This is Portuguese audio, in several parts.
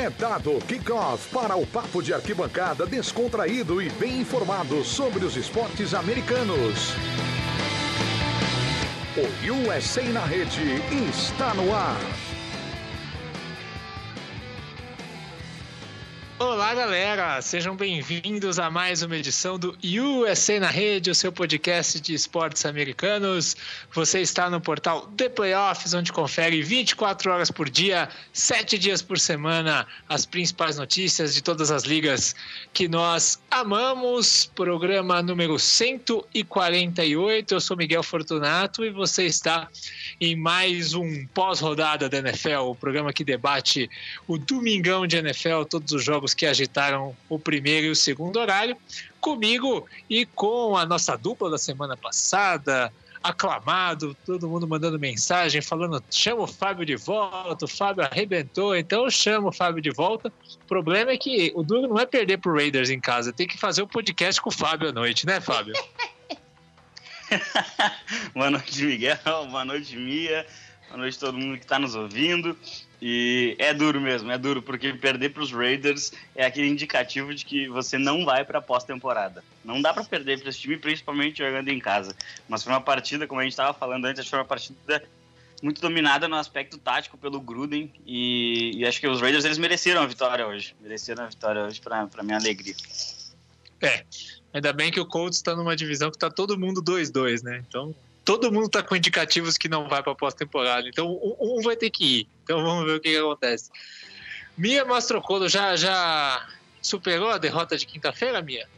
É dado kickoff para o papo de arquibancada descontraído e bem informado sobre os esportes americanos. O USA na rede está no ar. Olá, galera! Sejam bem-vindos a mais uma edição do USA na Rede, o seu podcast de esportes americanos. Você está no portal The Playoffs, onde confere 24 horas por dia, 7 dias por semana, as principais notícias de todas as ligas que nós amamos. Programa número 148. Eu sou Miguel Fortunato e você está em mais um pós-rodada da NFL, o programa que debate o domingão de NFL, todos os jogos que agitaram o primeiro e o segundo horário, comigo e com a nossa dupla da semana passada, aclamado, todo mundo mandando mensagem, falando: chama o Fábio de volta, o Fábio arrebentou, então eu chamo o Fábio de volta. O problema é que o duro não é perder pro Raiders em casa, tem que fazer o um podcast com o Fábio à noite, né, Fábio? boa noite, Miguel, boa noite, Mia, boa noite todo mundo que está nos ouvindo. E é duro mesmo, é duro, porque perder para os Raiders é aquele indicativo de que você não vai para a pós-temporada. Não dá para perder para esse time, principalmente jogando em casa. Mas foi uma partida, como a gente estava falando antes, foi uma partida muito dominada no aspecto tático pelo Gruden e, e, acho que os Raiders eles mereceram a vitória hoje, mereceram a vitória hoje para minha alegria. É, ainda bem que o Colts está numa divisão que está todo mundo 2-2, né? Então todo mundo está com indicativos que não vai para pós-temporada. Então um, um, vai ter que ir. Então vamos ver o que, que acontece. Mia Mastrocolo já, já superou a derrota de quinta-feira, Mia?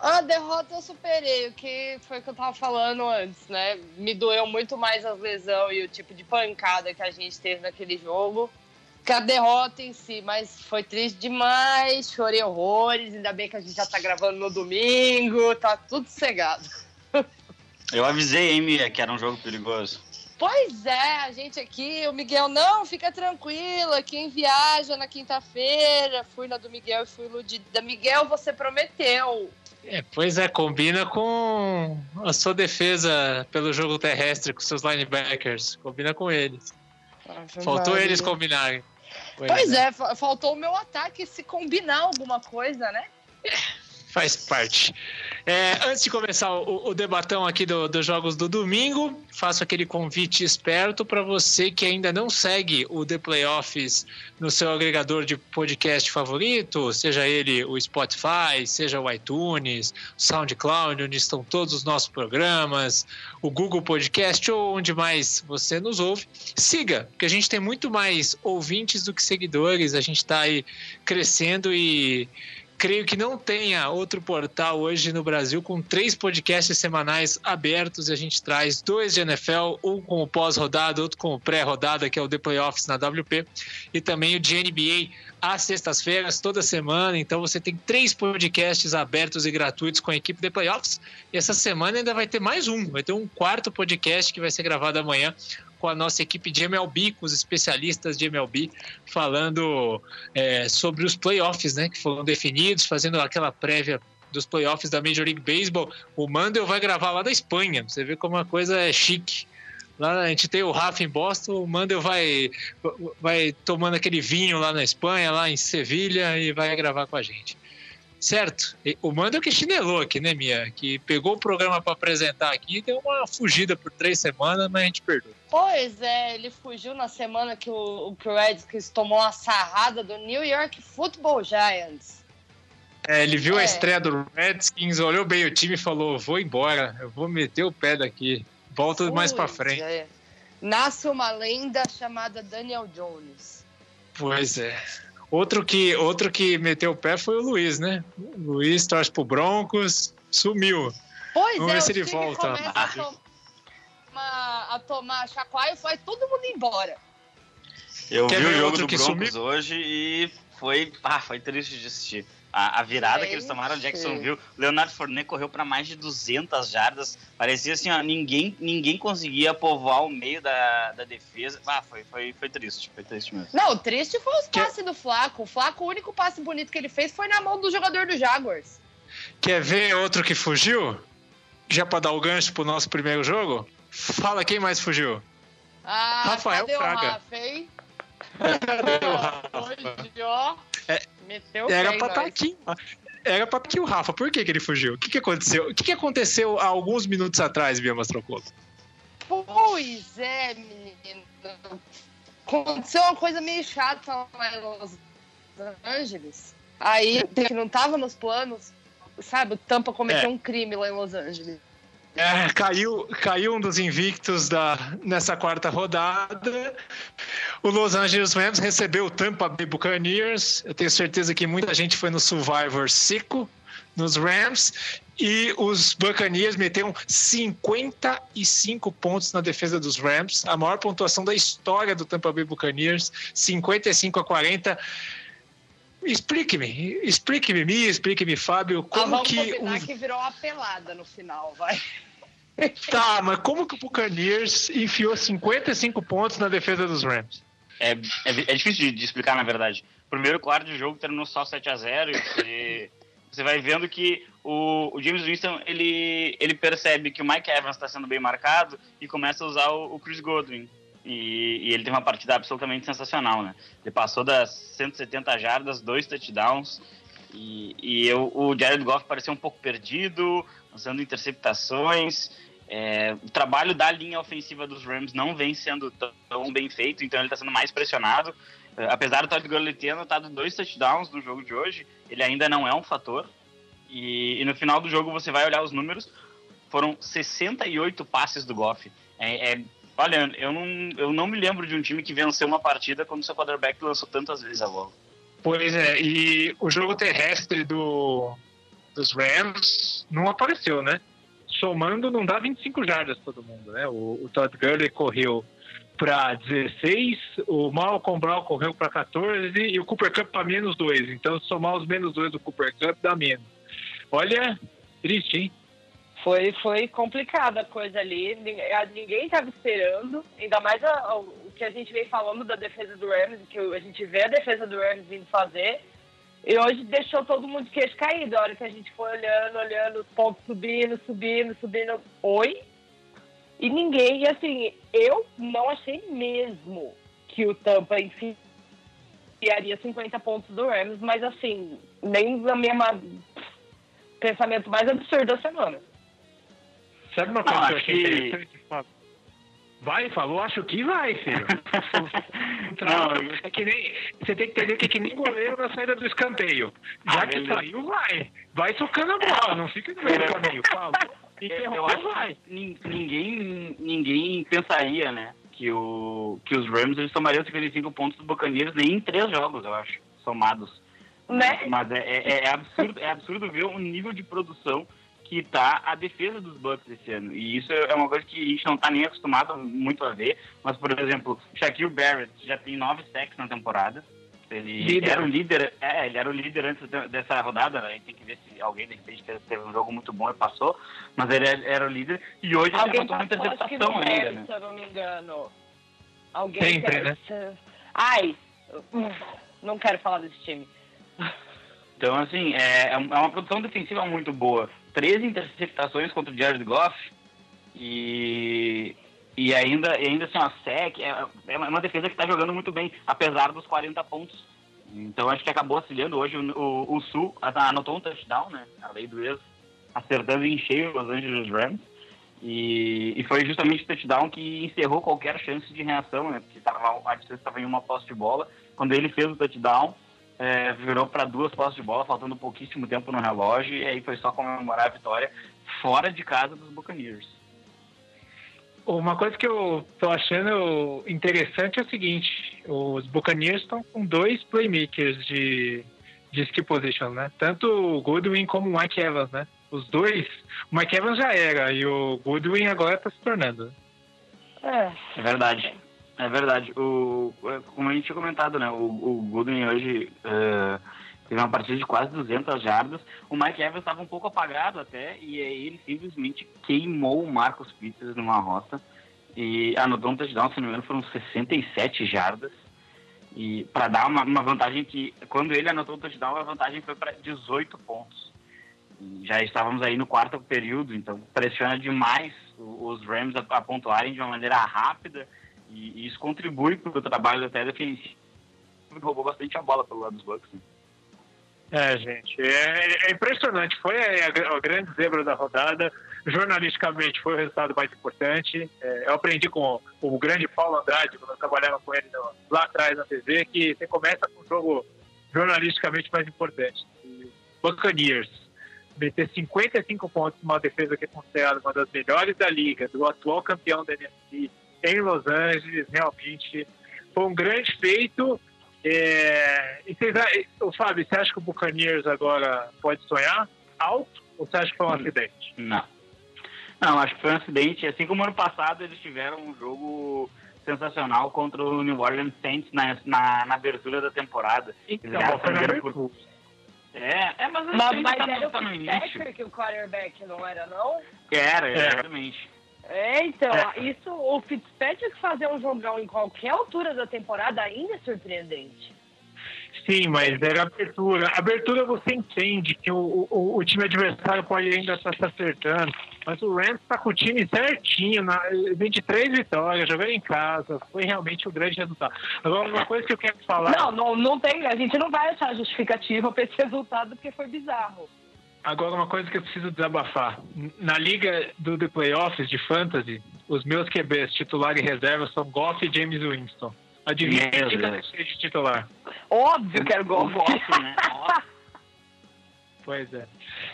A derrota eu superei, o que foi o que eu tava falando antes, né? Me doeu muito mais a lesão e o tipo de pancada que a gente teve naquele jogo que a derrota em si, mas foi triste demais, chorei horrores, ainda bem que a gente já tá gravando no domingo, tá tudo cegado. Eu avisei, hein, Mia, que era um jogo perigoso. Pois é, a gente aqui, o Miguel, não, fica tranquila, quem viaja na quinta-feira, fui na do Miguel e fui iludida. Miguel, você prometeu. É, pois é, combina com a sua defesa pelo jogo terrestre, com seus linebackers. Combina com eles. Faltou eles combinarem. Pois, pois é. é, faltou o meu ataque se combinar alguma coisa, né? Faz parte. É, antes de começar o, o debatão aqui do, dos jogos do domingo, faço aquele convite esperto para você que ainda não segue o The Playoffs no seu agregador de podcast favorito, seja ele o Spotify, seja o iTunes, o SoundCloud, onde estão todos os nossos programas, o Google Podcast ou onde mais você nos ouve. Siga, porque a gente tem muito mais ouvintes do que seguidores, a gente está aí crescendo e creio que não tenha outro portal hoje no Brasil com três podcasts semanais abertos e a gente traz dois de NFL, um com o pós-rodada, outro com o pré-rodada, que é o The Playoffs na WP, e também o de NBA às sextas-feiras, toda semana. Então você tem três podcasts abertos e gratuitos com a equipe The Playoffs. E essa semana ainda vai ter mais um, vai ter um quarto podcast que vai ser gravado amanhã com a nossa equipe de MLB, com os especialistas de MLB, falando é, sobre os playoffs, né, que foram definidos, fazendo aquela prévia dos playoffs da Major League Baseball. O Mandel vai gravar lá da Espanha, você vê como a coisa é chique. Lá a gente tem o Rafa em Boston, o Mandel vai, vai tomando aquele vinho lá na Espanha, lá em Sevilha, e vai gravar com a gente. Certo? O Mando que chinelou aqui, né, Mia? Que pegou o programa para apresentar aqui, deu uma fugida por três semanas, mas a gente perdoa. Pois é, ele fugiu na semana que o, o Redskins tomou uma sarrada do New York Football Giants. É, ele viu é. a estreia do Redskins, olhou bem o time e falou: vou embora, eu vou meter o pé daqui, volta mais para frente. É. Nasce uma lenda chamada Daniel Jones. Pois é. Outro que, outro que meteu o pé foi o Luiz, né? O Luiz torce pro Broncos, sumiu. Pois Vamos é, ver se ele volta. A, a tomar chacoalho e foi todo mundo embora. Eu Quer vi o jogo do Broncos sumiu? hoje e foi, ah, foi triste de assistir. A, a virada é que eles tomaram Jacksonville, Leonardo Fournet correu para mais de 200 jardas. Parecia assim, ó, ninguém, ninguém conseguia povoar o meio da, da defesa. Ah, foi, foi, foi triste, foi triste mesmo. Não, triste foi os passes que... do Flaco. O Flaco, o único passe bonito que ele fez foi na mão do jogador do Jaguars. Quer ver outro que fugiu? Já para dar o gancho pro nosso primeiro jogo? Fala quem mais fugiu. Ah, Rafael cadê Fraga. O Rafa, hein? Cadê o Rafa? hoje, ó. É, meteu Era pra estar tá aqui. Era pra que o Rafa. Por que, que ele fugiu? O que, que aconteceu? O que, que aconteceu há alguns minutos atrás, Bia Mastrocolo? Pois é, menino. Aconteceu uma coisa meio chata lá em Los Angeles. Aí, que não tava nos planos, sabe? O Tampa cometeu é. um crime lá em Los Angeles. É, caiu, caiu um dos invictos da, nessa quarta rodada. O Los Angeles Rams recebeu o Tampa Bay Buccaneers. Eu tenho certeza que muita gente foi no Survivor seco nos Rams. E os Buccaneers meteram 55 pontos na defesa dos Rams, a maior pontuação da história do Tampa Bay Buccaneers, 55 a 40. Explique-me, explique-me, Mia, explique-me, Fábio, como ah, que. O... que virou uma pelada no final, vai. Tá, mas como que o Buccaneers enfiou 55 pontos na defesa dos Rams? É, é, é difícil de, de, explicar, na verdade. Primeiro quarto de jogo terminou só 7 a 0 e você vai vendo que o, o, James Winston ele, ele percebe que o Mike Evans está sendo bem marcado e começa a usar o, o Chris Godwin. E, e, ele tem uma partida absolutamente sensacional, né? Ele passou das 170 jardas, dois touchdowns. E, e eu, o Jared Goff pareceu um pouco perdido, lançando interceptações. É, o trabalho da linha ofensiva dos Rams não vem sendo tão bem feito, então ele está sendo mais pressionado. É, apesar do Todd Gurley ter anotado dois touchdowns no jogo de hoje, ele ainda não é um fator. E, e, no final do jogo você vai olhar os números, foram 68 passes do Goff. É, é, olha, eu não, eu não me lembro de um time que venceu uma partida quando seu quarterback lançou tantas vezes a bola. Pois é, e o jogo terrestre do, dos Rams não apareceu, né? Somando não dá 25 jardas todo mundo, né? O, o Todd Gurley correu para 16, o Malcolm Brown correu para 14 e o Cooper Cup para menos 2. Então, somar os menos 2 do Cooper Cup dá menos. Olha, triste, hein? Foi, foi complicada a coisa ali. Ninguém estava esperando, ainda mais a, a, o que a gente vem falando da defesa do Rams, que a gente vê a defesa do Rams vindo fazer. E hoje deixou todo mundo de queixo caído. A hora que a gente foi olhando, olhando, os pontos subindo, subindo, subindo. Oi? E ninguém, e assim, eu não achei mesmo que o Tampa enfiaria 50 pontos do Rams, mas assim, nem na mesma pensamento mais absurdo da semana. Sabe uma coisa que eu achei interessante? Vai, falou, acho que vai, filho. não, é que nem. Você tem que entender que é que nem goleiro na saída do escanteio. Já ah, que beleza. saiu, vai. Vai socando a bola, não fica no meio do caminho. Fala. Eu acho vai. que ninguém, ninguém pensaria, né? Que, o, que os Rams eles tomariam 55 pontos dos Buccaneers nem em três jogos, eu acho, somados. Né? Mas é, é, é, absurdo, é absurdo ver o nível de produção que está a defesa dos Bucks esse ano. E isso é uma coisa que a gente não está nem acostumado muito a ver. Mas, por exemplo, Shaquille Barrett já tem nove sacks na temporada. Ele líder. era o líder, é, ele era o líder antes dessa rodada. Né? A gente tem que ver se alguém de repente teve um jogo muito bom e passou. Mas ele era o líder. E hoje alguém ele uma interceptação ainda, né? Se eu não me engano. Alguém Sempre, né? Ai, não quero falar desse time. Então, assim, é, é uma produção defensiva muito boa. 13 interceptações contra o Jared Goff e, e ainda, ainda assim, a SEC é, é uma defesa que está jogando muito bem, apesar dos 40 pontos. Então acho que acabou auxiliando hoje o, o, o Sul, anotou um touchdown, né? A lei do ex, acertando em cheio os Angeles Rams. E, e foi justamente o touchdown que encerrou qualquer chance de reação, né? Porque tava, a distância estava em uma posse de bola. Quando ele fez o touchdown, é, virou para duas postas de bola, faltando pouquíssimo tempo no relógio, e aí foi só comemorar a vitória fora de casa dos Buccaneers. Uma coisa que eu tô achando interessante é o seguinte: os Buccaneers estão com dois playmakers de, de skill position, né? Tanto o Goodwin como o Mike Evans, né? Os dois, o Mike Evans já era e o Goodwin agora está se tornando. É, é verdade. É verdade. O, como a gente tinha comentado, né? O, o Goodwin hoje uh, teve uma partida de quase 200 jardas. O Mike Evans estava um pouco apagado até, e aí ele simplesmente queimou o Marcos Peters numa rota e anotou um touchdown, se não me engano, foram 67 jardas. E para dar uma, uma, vantagem que, quando ele anotou o touchdown, a vantagem foi para 18 pontos. E já estávamos aí no quarto período, então pressiona demais os Rams a, a pontuarem de uma maneira rápida e, isso contribui para o trabalho até defensivo roubou bastante a bola pelo lado dos Bucks. Né? É, gente, é, é impressionante. Foi a, a, grande zebra da rodada. Jornalisticamente foi o resultado mais importante. É, eu aprendi com o, o, grande Paulo Andrade, quando eu trabalhava com ele no, lá atrás na TV, que você começa com o jogo jornalisticamente mais importante. O Buccaneers meter 55 pontos numa defesa que é considerada uma das melhores da liga, do atual campeão da NFC em Los Angeles, realmente foi um grande feito é, e vocês, o Fábio, você acha que o Buccaneers agora pode sonhar alto ou você acha que foi um hum, acidente? Não. Não, acho que foi um acidente. Assim como ano passado eles tiveram um jogo sensacional contra o New Orleans Saints na, na, na abertura da temporada. Então, eles por... É, é, mas, mas, mas era o Fitzpatrick o quarterback, não era não? Era, exatamente. É, então, é. isso, o Fitzpatrick fazer um jogão em qualquer altura da temporada ainda é surpreendente. Sim, mas era abertura. Abertura você entende que o, o, o time adversário pode ainda estar se acertando. Mas o Rams está com o time certinho, na, 23 vitórias, jogando em casa. Foi realmente um grande resultado. Agora, uma coisa que eu quero falar. Não, não, não tem. A gente não vai achar justificativa para esse resultado porque foi bizarro. Agora, uma coisa que eu preciso desabafar. Na liga do The Playoffs de Fantasy, os meus QBs titular e reserva são Goff e James Winston. Adivinha quem fica de titular? Óbvio que era o Goff. né? Pois é.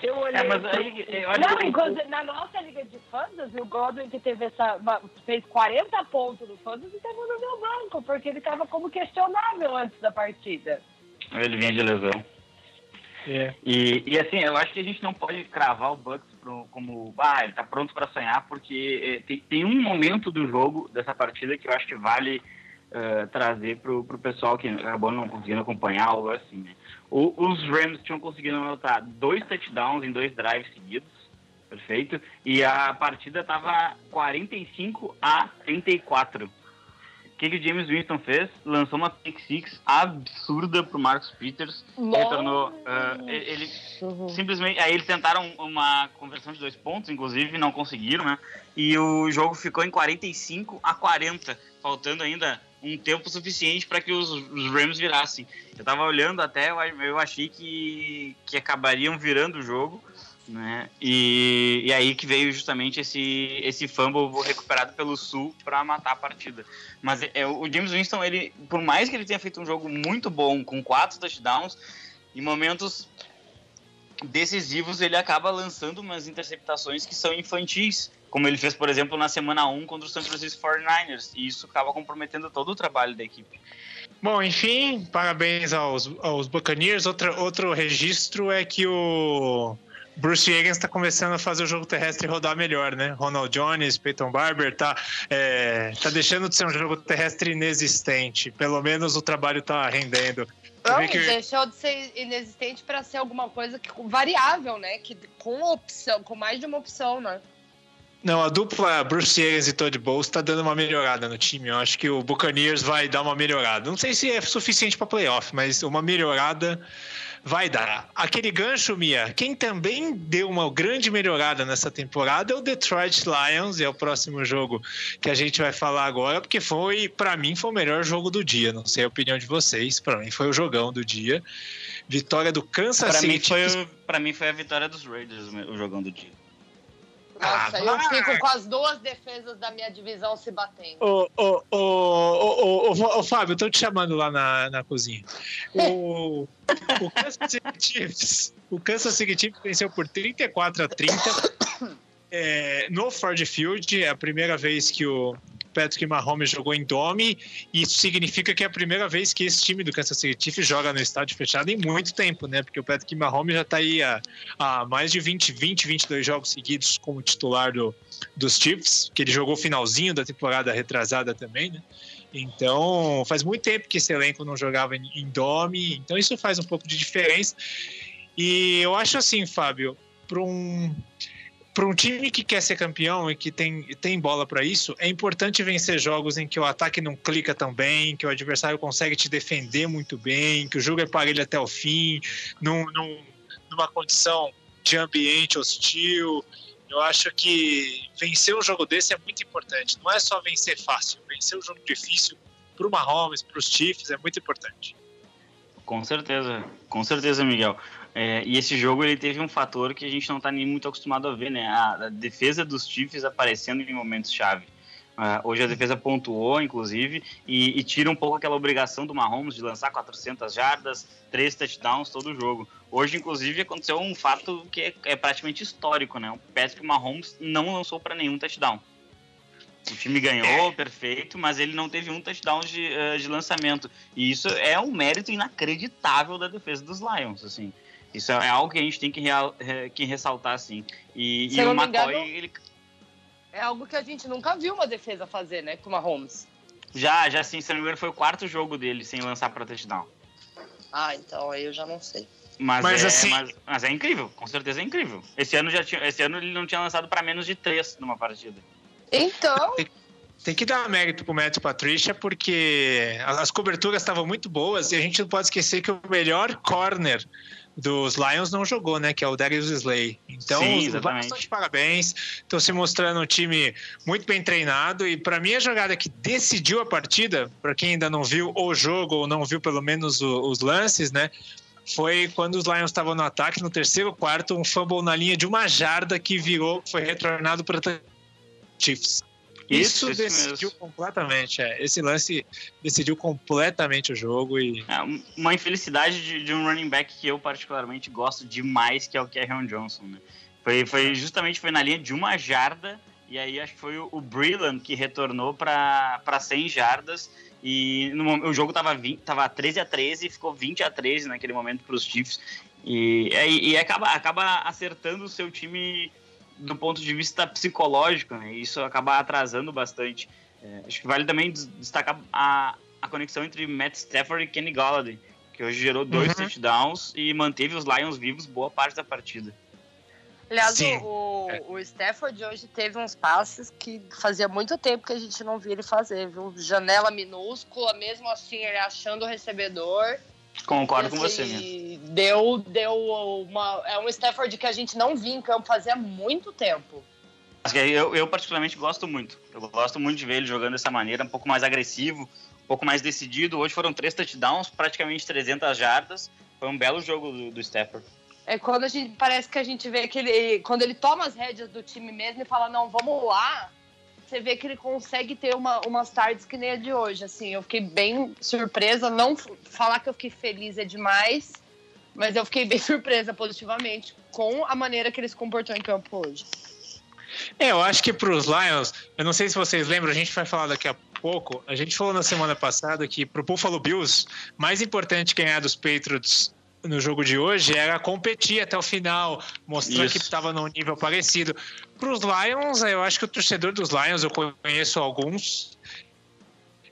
Eu olhei. É, mas aí, não, enquanto, na nossa liga de fantasy, o Godwin que teve essa. fez 40 pontos no fantasy teve no meu banco, porque ele estava como questionável antes da partida. Ele vinha de lesão. É. E, e assim, eu acho que a gente não pode cravar o Bucks pro, como, ah, ele tá pronto para sonhar, porque é, tem, tem um momento do jogo, dessa partida, que eu acho que vale uh, trazer pro, pro pessoal que acabou não conseguindo acompanhar algo assim, né? O, os Rams tinham conseguido anotar dois touchdowns em dois drives seguidos, perfeito, e a partida tava 45 a 34 que, que o James Winston fez? Lançou uma pick six absurda pro Marcus Peters. Ele tornou. Uh, ele uhum. simplesmente. Aí eles tentaram uma conversão de dois pontos, inclusive, não conseguiram, né? E o jogo ficou em 45 a 40, faltando ainda um tempo suficiente para que os, os, Rams virassem. Eu tava olhando até, eu achei que, que acabariam virando o jogo. Né? E, e aí que veio justamente esse, esse fumble recuperado pelo Sul para matar a partida. Mas é, é, o James Winston, ele, por mais que ele tenha feito um jogo muito bom, com quatro touchdowns, em momentos decisivos ele acaba lançando umas interceptações que são infantis, como ele fez, por exemplo, na semana 1 contra o San Francisco 49ers, e isso acaba comprometendo todo o trabalho da equipe. Bom, enfim, parabéns aos, aos Buccaneers. Outra, outro registro é que o Bruce Higgins está começando a fazer o jogo terrestre rodar melhor, né? Ronald Jones, Peyton Barber tá, é, tá deixando de ser um jogo terrestre inexistente. Pelo menos o trabalho tá rendendo. Não, que... deixou de ser inexistente para ser alguma coisa que, variável, né? Que, com opção, com mais de uma opção, né? Não, a dupla Bruce Higgins e Todd Bowles está dando uma melhorada no time. Eu acho que o Buccaneers vai dar uma melhorada. Não sei se é suficiente para playoff, mas uma melhorada vai dar. Aquele gancho, Mia, quem também deu uma grande melhorada nessa temporada é o Detroit Lions, é o próximo jogo que a gente vai falar agora, porque foi, para mim, foi o melhor jogo do dia. Não sei a opinião de vocês, para mim foi o jogão do dia. Vitória do Kansas pra City. Mim foi, para mim foi a vitória dos Raiders, o jogão do dia. Nossa, ah, eu fico com as duas defesas da minha divisão se batendo. Ô, ô, ô, ô, ô, ô Fábio, tô te chamando lá na, na cozinha. O, o Kansas City Chiefs, o Kansas City Chiefs venceu por 34 a 30 é, no Ford Field. É a primeira vez que o, Patrick Mahomes jogou em Dome, e isso significa que é a primeira vez que esse time do Kansas City Chiefs joga no estádio fechado em muito tempo, né? Porque o Patrick Mahomes já está aí há, há, mais de 20, 20, 22 jogos seguidos como titular do, dos Chiefs, que ele jogou finalzinho da temporada retrasada também, né? Então, faz muito tempo que esse elenco não jogava em, em Dome, então isso faz um pouco de diferença. E eu acho assim, Fábio, para um para um time que quer ser campeão e que tem, tem bola para isso, é importante vencer jogos em que o ataque não clica tão bem, que o adversário consegue te defender muito bem, que o jogo é parelho até o fim, num, num, numa condição de ambiente hostil. Eu acho que vencer um jogo desse é muito importante. Não é só vencer fácil, vencer um jogo difícil para o Mahomes, para os Chiefs, é muito importante. Com certeza, com certeza, Miguel. É, e esse jogo ele teve um fator que a gente não está nem muito acostumado a ver, né? A, a defesa dos Chiefs aparecendo em momentos chave. Uh, hoje a defesa pontuou, inclusive, e, e, tira um pouco aquela obrigação do Mahomes de lançar 400 jardas, três touchdowns todo o jogo. Hoje, inclusive, aconteceu um fato que é, é praticamente histórico, né? O Patrick Mahomes não lançou para nenhum touchdown. O time ganhou, é. perfeito, mas ele não teve um touchdown de, uh, de lançamento. E isso é um mérito inacreditável da defesa dos Lions, assim. Isso é algo que a gente tem que, real, que ressaltar, assim. E, e o McCoy, engano, ele... É algo que a gente nunca viu uma defesa fazer, né, com o Mahomes. Já, já sim, se não me engano, foi o quarto jogo dele sem lançar para touchdown. Ah, então aí eu já não sei. Mas, mas é, assim... mas, mas, é incrível, com certeza é incrível. Esse ano, já tinha, esse ano ele não tinha lançado para menos de três numa partida. Então. Tem, tem que dar mérito pro Matt Patricia, porque as coberturas estavam muito boas e a gente não pode esquecer que o melhor corner dos Lions não jogou, né? Que é o Darius Slay. Então, Sim, de parabéns. Estão se mostrando um time muito bem treinado. E para mim, a jogada que decidiu a partida, para quem ainda não viu o jogo ou não viu pelo menos o, os lances, né? Foi quando os Lions estavam no ataque, no terceiro quarto, um fumble na linha de uma jarda que virou, foi retornado para Chiefs. Isso, isso decidiu mesmo. completamente. É. Esse lance decidiu completamente o jogo e. É, uma infelicidade de, de, um running back que eu particularmente gosto demais, que é o Kerryon Johnson. Né? Foi, foi justamente foi na linha de uma jarda. E aí acho que foi o, Brilland que retornou para 100 jardas. E no, o jogo tava, 20, tava 13 a 13 e ficou 20 a 13 naquele momento para os Chiefs. E, e, e, acaba, acaba acertando o seu time do ponto de vista psicológico, né? Isso acaba atrasando bastante. É, acho que vale também destacar a, a conexão entre Matt Stafford e Kenny Galladay, que hoje gerou dois uhum. touchdowns e manteve os Lions vivos boa parte da partida. Aliás, o, o Stafford hoje teve uns passes que fazia muito tempo que a gente não via ele fazer, viu? Janela minúscula, mesmo assim ele achando o recebedor Concordo com você mesmo. Deu, deu uma. É um Stafford que a gente não via em campo fazia muito tempo. Eu, eu particularmente gosto muito. Eu gosto muito de ver ele jogando dessa maneira, um pouco mais agressivo, um pouco mais decidido. Hoje foram três touchdowns, praticamente 300 jardas. Foi um belo jogo do, do Stafford. É quando a gente parece que a gente vê que ele, quando ele toma as rédeas do time mesmo e fala não, vamos lá você vê que ele consegue ter uma, umas tardes que nem a de hoje. Assim, eu fiquei bem surpresa. Não falar que eu fiquei feliz é demais, mas eu fiquei bem surpresa positivamente com a maneira que ele se comportou em campo hoje. É, eu acho que para os Lions, eu não sei se vocês lembram, a gente vai falar daqui a pouco. A gente falou na semana passada que para o Buffalo Bills, mais importante ganhar dos Patriots no jogo de hoje era competir até o final, mostrar Isso. que estava num nível parecido. Para os Lions, eu acho que o torcedor dos Lions, eu conheço alguns,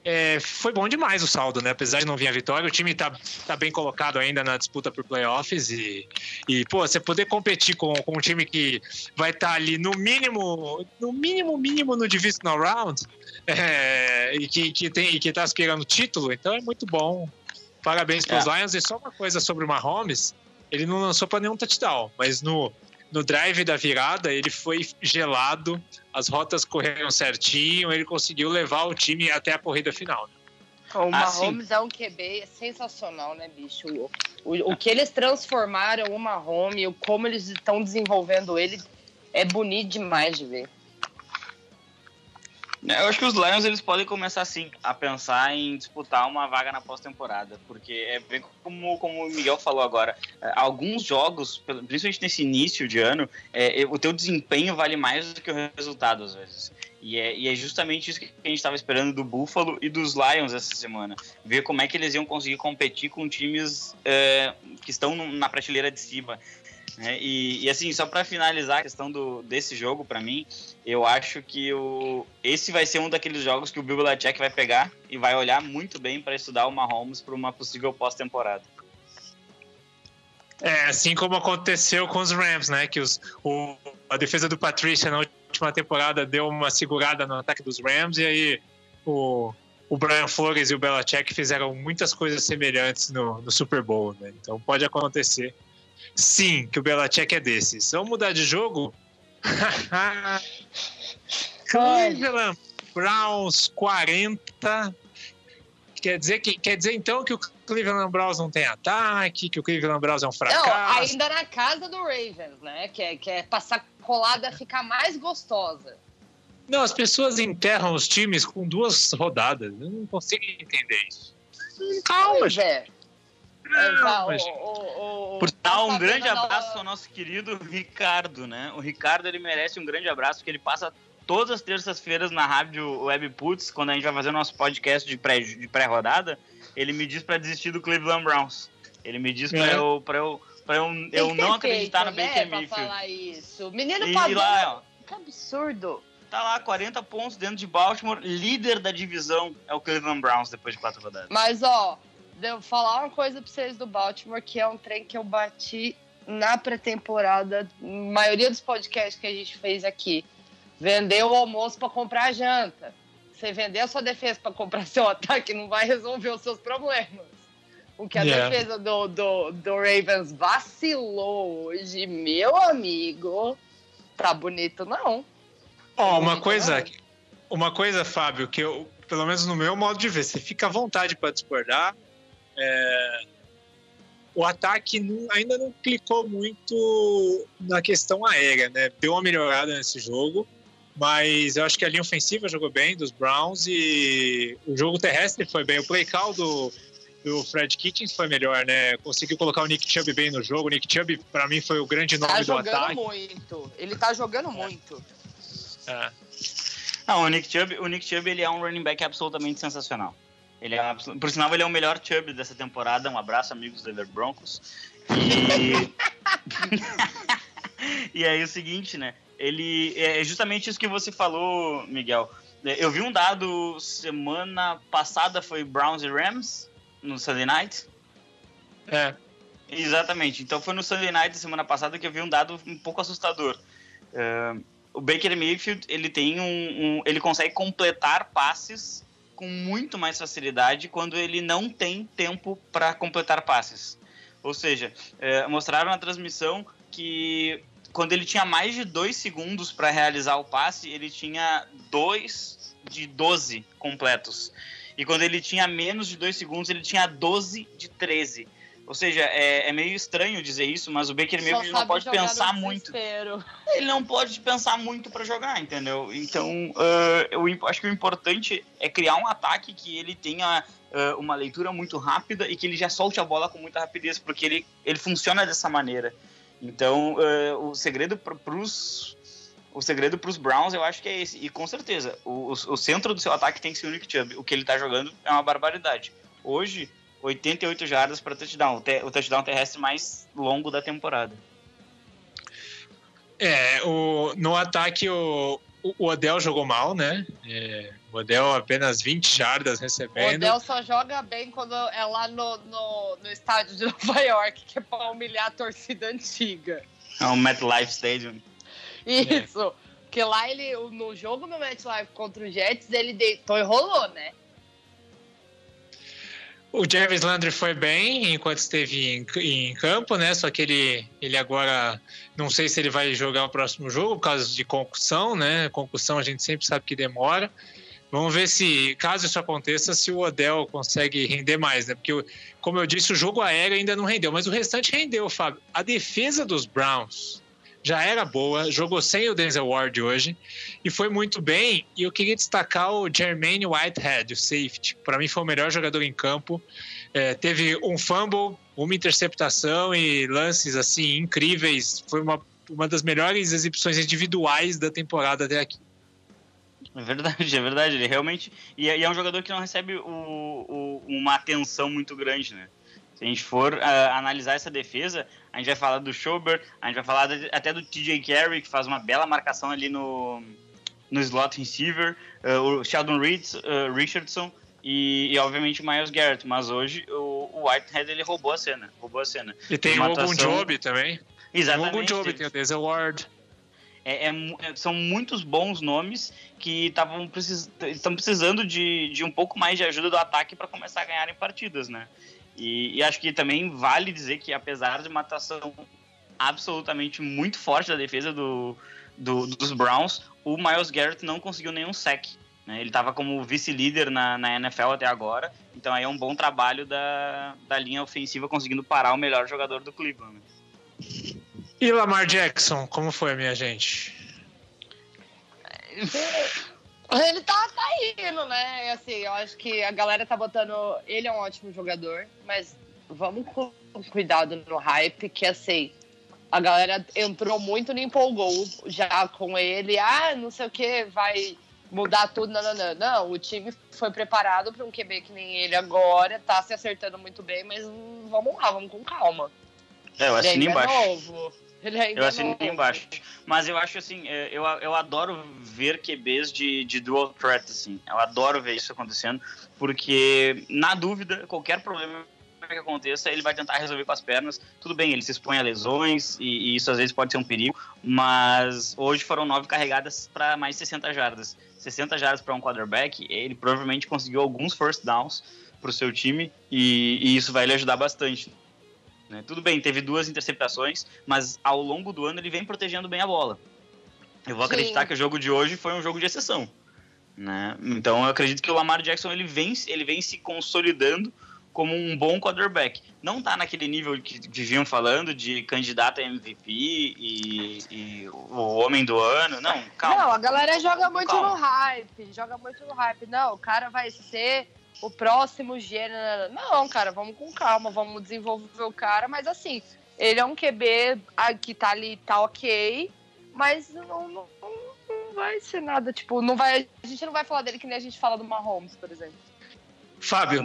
é, foi bom demais o saldo, né? Apesar de não vir a vitória, o time tá, tá bem colocado ainda na disputa por playoffs e, e pô, você poder competir com, com um time que vai estar tá ali no mínimo, no mínimo, mínimo no divisional round é, e que, que, tem, que tá aspirando título, então é muito bom. Parabéns para os é. Lions. E só uma coisa sobre o Mahomes: ele não lançou para nenhum touchdown, mas no, no drive da virada ele foi gelado, as rotas correram certinho, ele conseguiu levar o time até a corrida final. Né? O Mahomes ah, é um QB sensacional, né, bicho? O, o, o, que eles transformaram o Mahomes, como eles estão desenvolvendo ele, é bonito demais de ver. Eu acho que os Lions eles podem começar assim a pensar em disputar uma vaga na pós-temporada, porque é bem como, como o Miguel falou agora, é, alguns jogos, principalmente nesse início de ano, é, o teu desempenho vale mais do que o resultado às vezes. E é, e é justamente isso que a gente estava esperando do Buffalo e dos Lions essa semana, ver como é que eles iam conseguir competir com times é, que estão na prateleira de cima. Né? E, e, assim, só para finalizar a questão do, desse jogo, para mim, eu acho que o, esse vai ser um daqueles jogos que o Bill Belichick vai pegar e vai olhar muito bem para estudar o Mahomes para uma possível pós-temporada. É, assim como aconteceu com os Rams, né? Que os, o, a defesa do Patricia na última temporada deu uma segurada no ataque dos Rams e aí o, o Brian Flores e o Belichick fizeram muitas coisas semelhantes no, no Super Bowl, né? Então pode acontecer. Sim, que o Belichick é desses. Vamos mudar de jogo? Cleveland Browns 40, Quer dizer, que, quer dizer então que o Cleveland Browns não tem ataque, que o Cleveland Browns é um fracasso? Não, ainda na casa do Ravens, né? Que é, que é passar colada ficar mais gostosa. Não, as pessoas enterram os times com duas rodadas. Eu não consigo entender isso. Calma, gente. Por tal, um grande abraço ao nosso querido Ricardo, né? O Ricardo ele merece um grande abraço, porque ele passa todas as terças-feiras na rádio Webputs, quando a gente vai fazer o nosso podcast de pré-rodada, de pré ele me diz para desistir do Cleveland Browns. Ele me diz para é. eu, pra eu, pra eu, eu não acreditar no né, Baker Mayfield. falar isso. Menino e, padrão, lá, ó, que absurdo. Tá lá, 40 pontos dentro de Baltimore, líder da divisão é o Cleveland Browns depois de quatro rodadas. Mas, ó, devo falar uma coisa pra vocês do Baltimore, que é um trem que eu bati na pré-temporada, maioria dos podcasts que a gente fez aqui. Vender o almoço para comprar janta. Você vender a sua defesa para comprar seu ataque não vai resolver os seus problemas. O que a yeah. defesa do, do, do Ravens vacilou hoje, meu amigo, tá bonito não. Ó, oh, uma coisa, não. uma coisa, Fábio, que eu, pelo menos no meu modo de ver, você fica à vontade para discordar. É, o ataque não, ainda não clicou muito na questão aérea, né? Deu uma melhorada nesse jogo, mas eu acho que a linha ofensiva jogou bem dos Browns e o jogo terrestre foi bem. O play call do, do Fred Kitchens foi melhor, né? Conseguiu colocar o Nick Chubb bem no jogo. O Nick Chubb, para mim, foi o grande nome tá do ataque. Tá jogando muito. Ele tá jogando é. muito. É. Não, o Nick Chubb, o Nick Chubb ele é um running back absolutamente sensacional. Ele é por sinal, ele é o melhor Chubb dessa temporada. Um abraço, amigos do Denver Broncos. E... e aí o seguinte, né? Ele é justamente isso que você falou, Miguel. Eu vi um dado semana passada, foi Browns e Rams, no Sunday Night. É. Exatamente. Então foi no Sunday Night semana passada que eu vi um dado um pouco assustador. Uh, o Baker Mayfield, ele tem um, um, ele consegue completar passes com muito mais facilidade quando ele não tem tempo para completar passes. Ou seja, é, mostraram na transmissão que quando ele tinha mais de dois segundos para realizar o passe, ele tinha dois de 12 completos. E quando ele tinha menos de dois segundos, ele tinha 12 de 13. Ou seja, é, é, meio estranho dizer isso, mas o Baker Mayfield não pode pensar muito. Ele não pode pensar muito para jogar, entendeu? Então, uh, eu acho que o importante é criar um ataque que ele tenha uh, uma leitura muito rápida e que ele já solte a bola com muita rapidez, porque ele, ele funciona dessa maneira. Então, uh, o segredo para os o segredo para os Browns eu acho que é esse. E com certeza, o, o, o, centro do seu ataque tem que ser o Nick Chubb. O que ele está jogando é uma barbaridade. Hoje, 88 jardas para touchdown, o touchdown terrestre mais longo da temporada. É, o, no ataque o, o Odell jogou mal, né? É, o Odell apenas 20 jardas recebendo. O Odell só joga bem quando é lá no, no, no estádio de Nova York, que é para humilhar a torcida antiga. É o MetLife Stadium. Isso. É. Porque lá ele, no jogo no MetLife contra o Jets, ele deitou e rolou, né? O Jarvis Landry foi bem enquanto esteve em, em, campo, né? Só que ele, ele agora não sei se ele vai jogar o próximo jogo por causa de concussão, né? Concussão a gente sempre sabe que demora. Vamos ver se, caso isso aconteça, se o Odell consegue render mais, né? Porque, como eu disse, o jogo aéreo ainda não rendeu, mas o restante rendeu, Fábio. A defesa dos Browns já era boa, jogou sem o Denzel Ward hoje e foi muito bem. E eu queria destacar o Jermaine Whitehead, o safety. Para mim foi o melhor jogador em campo. É, teve um fumble, uma interceptação e lances assim incríveis. Foi uma, uma das melhores exibições individuais da temporada até aqui. É verdade, é verdade. Ele realmente. E é, e é um jogador que não recebe o, o, uma atenção muito grande, né? Se a gente for uh, analisar essa defesa, a gente vai falar do Schobert, a gente vai falar até do TJ Carey, que faz uma bela marcação ali no, no slot receiver, uh, o Sheldon Reed, uh, Richardson e, e, obviamente o Miles Garrett. Mas hoje o, o, Whitehead ele roubou a cena. Roubou a cena. E tem o Ogun Job também. Exatamente. O Ogun Job, tem o Denzel Ward. É, é, é, são muitos bons nomes que estavam precis, precisando de, de um pouco mais de ajuda do ataque para começar a ganhar em partidas, né? E, e, acho que também vale dizer que, apesar de uma atuação absolutamente muito forte da defesa do, do, dos Browns, o Miles Garrett não conseguiu nenhum sec Né? Ele estava como vice-líder na, na NFL até agora, então aí é um bom trabalho da, da linha ofensiva conseguindo parar o melhor jogador do Cleveland. E Lamar Jackson, como foi, minha gente? Ele tá, tá indo, né? Assim, eu acho que a galera tá botando. Ele é um ótimo jogador, mas vamos com cuidado no hype, que assim, a galera entrou muito no empolgou já com ele. Ah, não sei o que, vai mudar tudo. Não, não, não. Não, o time foi preparado para um QB que nem ele agora, tá se acertando muito bem, mas vamos lá, vamos com calma. É, eu assino embaixo. É novo. Eu assino novo. embaixo. Mas eu acho assim, é, eu, eu adoro ver QBs de, de dual threat, assim. Eu adoro ver isso acontecendo, porque, na dúvida, qualquer problema que aconteça, ele vai tentar resolver com as pernas. Tudo bem, ele se expõe a lesões e, e isso às vezes pode ser um perigo, mas hoje foram nove carregadas para mais 60 jardas. 60 jardas para um quarterback, ele provavelmente conseguiu alguns first downs para o seu time e, e isso vai lhe ajudar bastante. Né? Tudo bem, teve duas interceptações, mas ao longo do ano ele vem protegendo bem a bola. Eu vou Sim. acreditar que o jogo de hoje foi um jogo de exceção. Né? Então eu acredito que o Lamar Jackson ele vem, ele vem se consolidando como um bom quarterback. Não tá naquele nível que, vinham falando de candidato a MVP e, e o homem do ano. Não, calma. Não, a galera joga muito Calma. no hype. Joga muito no hype. Não, o cara vai ser o próximo gênero. Não, cara, vamos com calma, vamos desenvolver o cara. Mas assim, ele é um QB ah, que tá ali, tá ok, mas não, não, não vai ser nada, tipo, não vai. A gente não vai falar dele que nem a gente fala do Mahomes, por exemplo. Fábio,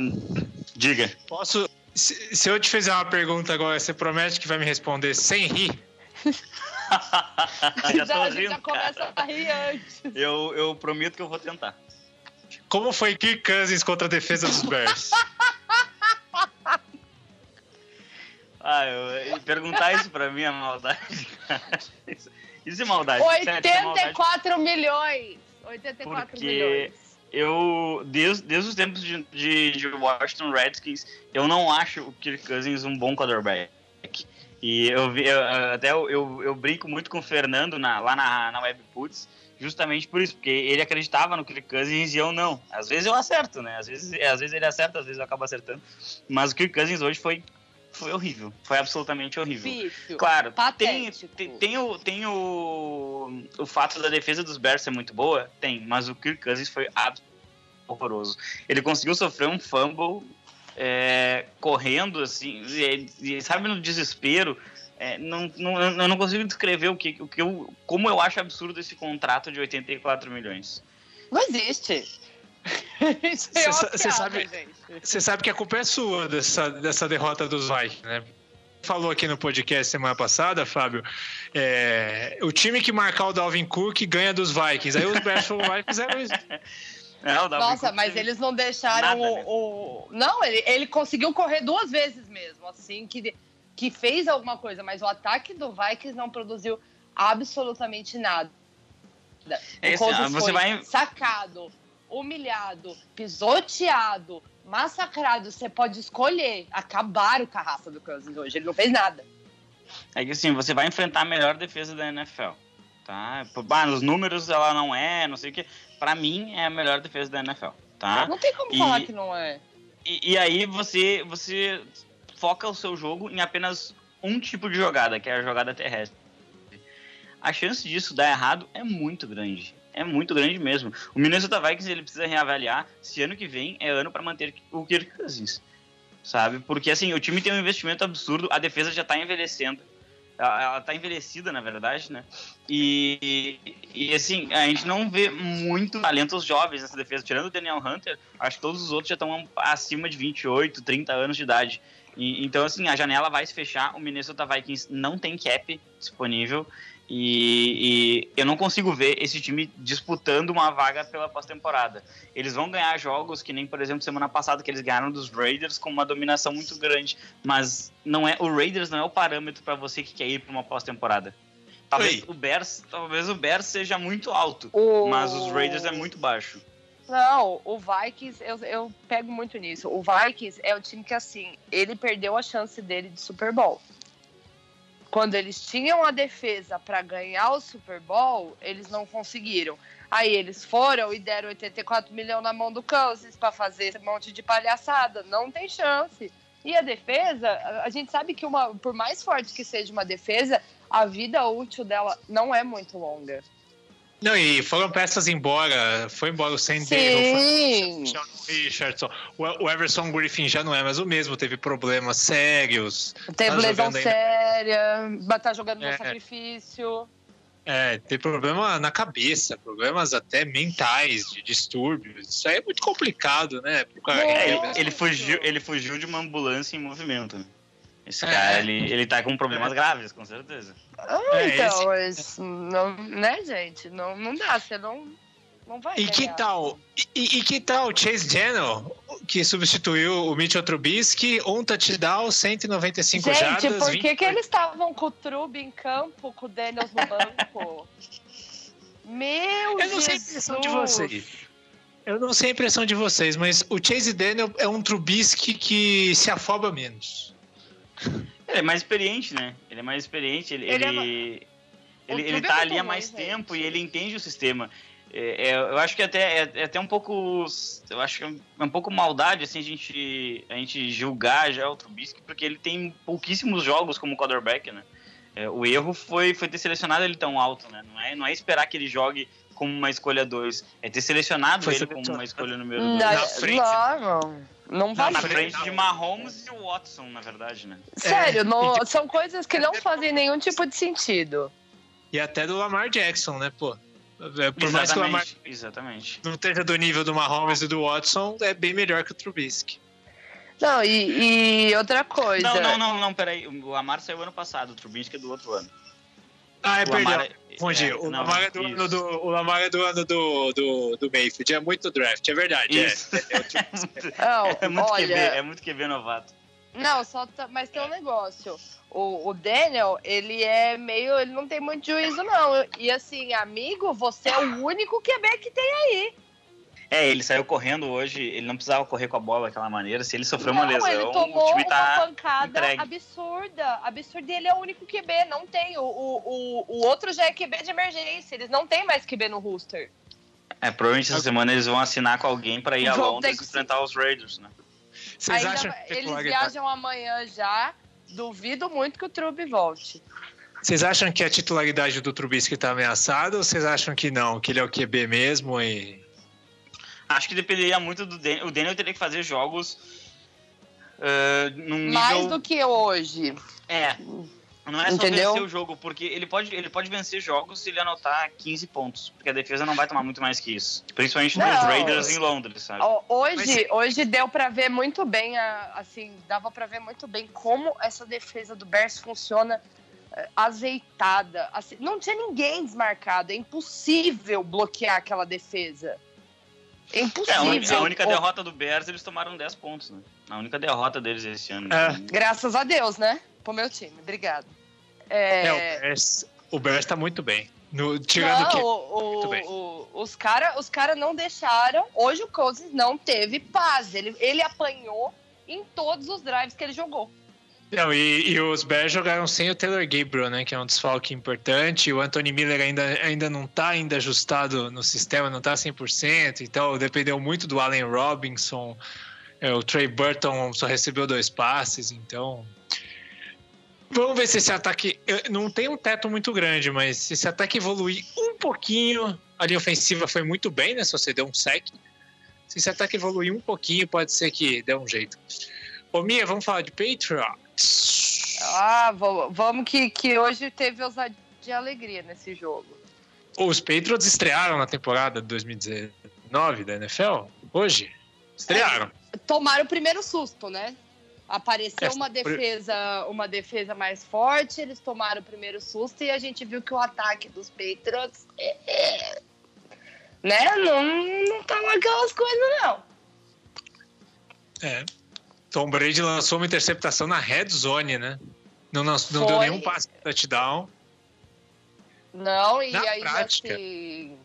Diga. posso. Se, se eu te fizer uma pergunta agora, você promete que vai me responder sem rir? já gente rindo, já começa cara. a rir antes. Eu, eu prometo que eu vou tentar. Como foi Kirk Cousins contra a defesa dos Bears? Ah, eu, perguntar isso pra mim é maldade, cara. Isso, isso é maldade. sério, isso é maldade. 84 milhões! 84 Porque milhões. Eu, desde, desde os tempos de, de, de Washington Redskins, eu não acho o Kirk Cousins um bom quarterback. E eu, vi- eu- até eu, eu, eu brinco muito com o Fernando na- lá na, na Webputs, justamente por isso, porque ele acreditava no Kirk Cousins e eu não. Às vezes eu acerto, né? Às vezes, às vezes ele acerta, às vezes eu acabo acertando. Mas o Kirk Cousins hoje foi, foi horrível. Foi absolutamente horrível. Difícil. Claro, tem, Patético. tem, tem o, tem o, o fato da defesa dos Bears ser muito boa? Tem, mas o Kirk Cousins foi horroroso. Ele conseguiu sofrer um fumble é, correndo, assim, e, e, sabe, no desespero. É, não, não, eu não consigo descrever o que, o que eu, como eu acho absurdo esse contrato de 84 milhões. Não existe. Isso é sabe-. Você sabe que a culpa é sua dessa, dessa derrota dos Vikings, né? Falou aqui no podcast semana passada, Fábio. é, o time que marcar o Dalvin Cook ganha dos Vikings. Aí os Bears foram lá e fizeram isso. Não, dá Nossa, mas eles não deixaram Nada, o, né? o- Não, ele, ele conseguiu correr duas vezes mesmo, assim, que, que fez alguma coisa, mas o ataque do Vikings não produziu absolutamente nada. É o Cousins ah, você vai- sacado, humilhado, pisoteado, massacrado. Você pode escolher. Acabaram com a raça do Cousins hoje. Ele não fez nada. É que assim, você vai enfrentar a melhor defesa da NFL. Tá? Bah, nos números ela não é, não sei o que. Pra mim é a melhor defesa da NFL. Tá? Não tem como E- falar que não é. E, e aí você, você foca o seu jogo em apenas um tipo de jogada, que é a jogada terrestre. A chance disso dar errado é muito grande. É muito grande mesmo. O Minnesota Vikings ele precisa reavaliar se ano que vem é ano para manter o Kirk Cousins. Sabe? Porque assim, o time tem um investimento absurdo, a defesa já tá envelhecendo. Ela, ela tá envelhecida, na verdade, né? E, e, assim, a gente não vê muito talentos jovens nessa defesa. Tirando o Daniel Hunter, acho que todos os outros já estão acima de 28, 30 anos de idade. E, então, assim, a janela vai se fechar. O Minnesota Vikings não tem cap disponível. E, e eu não consigo ver esse time disputando uma vaga pela pós-temporada. Eles vão ganhar jogos que nem, por exemplo, semana passada que eles ganharam dos Raiders com uma dominação muito grande, mas não é o Raiders não é o parâmetro para você que quer ir para uma pós-temporada. Talvez Ei. o Bears, talvez o Bears seja muito alto, O- mas os Raiders é muito baixo. Não, o Vikings, eu, eu pego muito nisso. O Vikings é o time que, assim, ele perdeu a chance dele de Super Bowl. quando eles tinham a defesa para ganhar o Super Bowl, eles não conseguiram. Aí eles foram e deram 84 milhões na mão do Cousins para fazer esse monte de palhaçada. Não tem chance. E a defesa, a gente sabe que uma, por mais forte que seja uma defesa, a vida útil dela não é muito longa. Não, e foram peças embora. Foi embora o Sendero, o Richardson. O Everson Griffin já não é mais o mesmo, teve problemas sérios. Teve tá lesão séria, tá jogando é. no sacrifício. É, tem problema na cabeça, problemas até mentais, de distúrbios. Isso aí é muito complicado, né? É, ele, ele, fugiu, ele fugiu de uma ambulância em movimento. Esse é. cara, ele, ele tá com problemas graves, com certeza. Ah, é, então, esse... mas, não, né, gente? Não, não dá, você não, não vai. E que tal? E, e, que tal o Chase Daniel, que substituiu o Mitchell Trubisky, um touchdown, 195 gente, jardas? Gente, por que, 20... que eles estavam com o Trub em campo, com o Daniels no banco? Meu Eu não sei a impressão de vocês. Eu não sei a impressão de vocês, mas o Chase Daniel é um Trubisky que se afoba menos. Ele é mais experiente, né? Ele é mais experiente, ele, ele, ele, é... ele, ele tá ali há mais tempo gente. e ele entende o sistema. É, é, eu acho que até é, é, até um pouco eu acho que é um pouco maldade assim a gente a gente julgar já o Trubisky porque ele tem pouquíssimos jogos como quarterback né é, o erro foi foi ter selecionado ele tão alto né não é não é esperar que ele jogue como uma escolha 2 é ter selecionado foi ele como uma escolha número 2 na frente não, não vai na frente de Mahomes e o Watson, na verdade, né? Sério, não, são coisas que não fazem nenhum tipo de sentido. E até do Lamar Jackson, né, pô? É, por exatamente, mais que o Lamar exatamente. não esteja do nível do Mahomes e do Watson, é bem melhor que o Trubisky. Não, e, e outra coisa. Não, não, não, não, peraí. O Lamar saiu ano passado, o Trubisky é do outro ano. Ah, é, o perdão. Lamar, Confundi. É, o, Lamar é do ano do, o Lamar é do ano do, do, do Mayfield. É muito draft, é verdade. É. Isso. É, é, não, é, muito olha, QB, é muito QB novato. Não, só tá, mas tem um negócio. O, o, Daniel, ele é meio. Ele não tem muito juízo, não. E assim, amigo, você é o único QB que tem aí. É, ele saiu correndo hoje, ele não precisava correr com a bola daquela maneira. Se ele sofreu não, uma lesão, ele tomou o time tá uma pancada entregue. absurda. Absurda. E ele é o único QB, não tem. O, o, o, outro já é QB de emergência. Eles não tem mais QB no rooster. É, provavelmente essa semana eles vão assinar com alguém para ir a Londres que... enfrentar os Raiders, né? Vocês Ainda, acham que eles viajam amanhã já. Duvido muito que o Trube volte. Vocês acham que a titularidade do Trubisky está ameaçada ou vocês acham que não, que ele é o QB mesmo e Acho que dependeria muito do Daniel. O Daniel teria que fazer jogos uh, num nível... Mais do que hoje. É. Não é só Entendeu? vencer o jogo, porque ele pode, ele pode vencer jogos se ele anotar 15 pontos, porque a defesa não vai tomar muito mais que isso. Principalmente não, nos Raiders em Londres, sabe? Hoje, Mas... hoje deu para ver muito bem, assim, dava para ver muito bem como essa defesa do Bears funciona eh, azeitada. Assim, não tinha ninguém desmarcado, é impossível bloquear aquela defesa. É impossível. É, a, única, a única derrota do Bears, eles tomaram 10 pontos, né? A única derrota deles esse ano. É. Graças a Deus, né? Pro meu time. Obrigado. É, é o, Bears, o Bears tá muito bem. No, tirando não, que... o, o, os caras os cara não deixaram. Hoje o Cousins não teve paz. Ele, ele apanhou em todos os drives que ele jogou. Não, e, e, os Bears jogaram sem o Taylor Gabriel, né? Que é um desfalque importante. O Anthony Miller ainda, ainda não está ainda ajustado no sistema, não está 100%. Então dependeu muito do Allen Robinson. É, o Trey Burton só recebeu dois passes, então. Vamos ver se esse ataque. Não tem um teto muito grande, mas se esse ataque evoluir um pouquinho. A linha ofensiva foi muito bem, né? Só você deu um sec. Se esse ataque evoluir um pouquinho, pode ser que dê um jeito. Ô, Mia, vamos falar de Patriot? Ah, vamos que, que hoje teve ousadia de alegria nesse jogo. Os Patriots estrearam na temporada de 2019 da NFL? Hoje? Estrearam. É, tomaram o primeiro susto, né? Apareceu é, uma defesa, uma defesa mais forte, eles tomaram o primeiro susto e a gente viu que o ataque dos Patriots é, é, né? Não, não tá aquelas coisas, não. É. Tom Brady lançou uma interceptação na red zone, né? Não, não, não deu nenhum passe de touchdown. Não, e na aí prática. assim.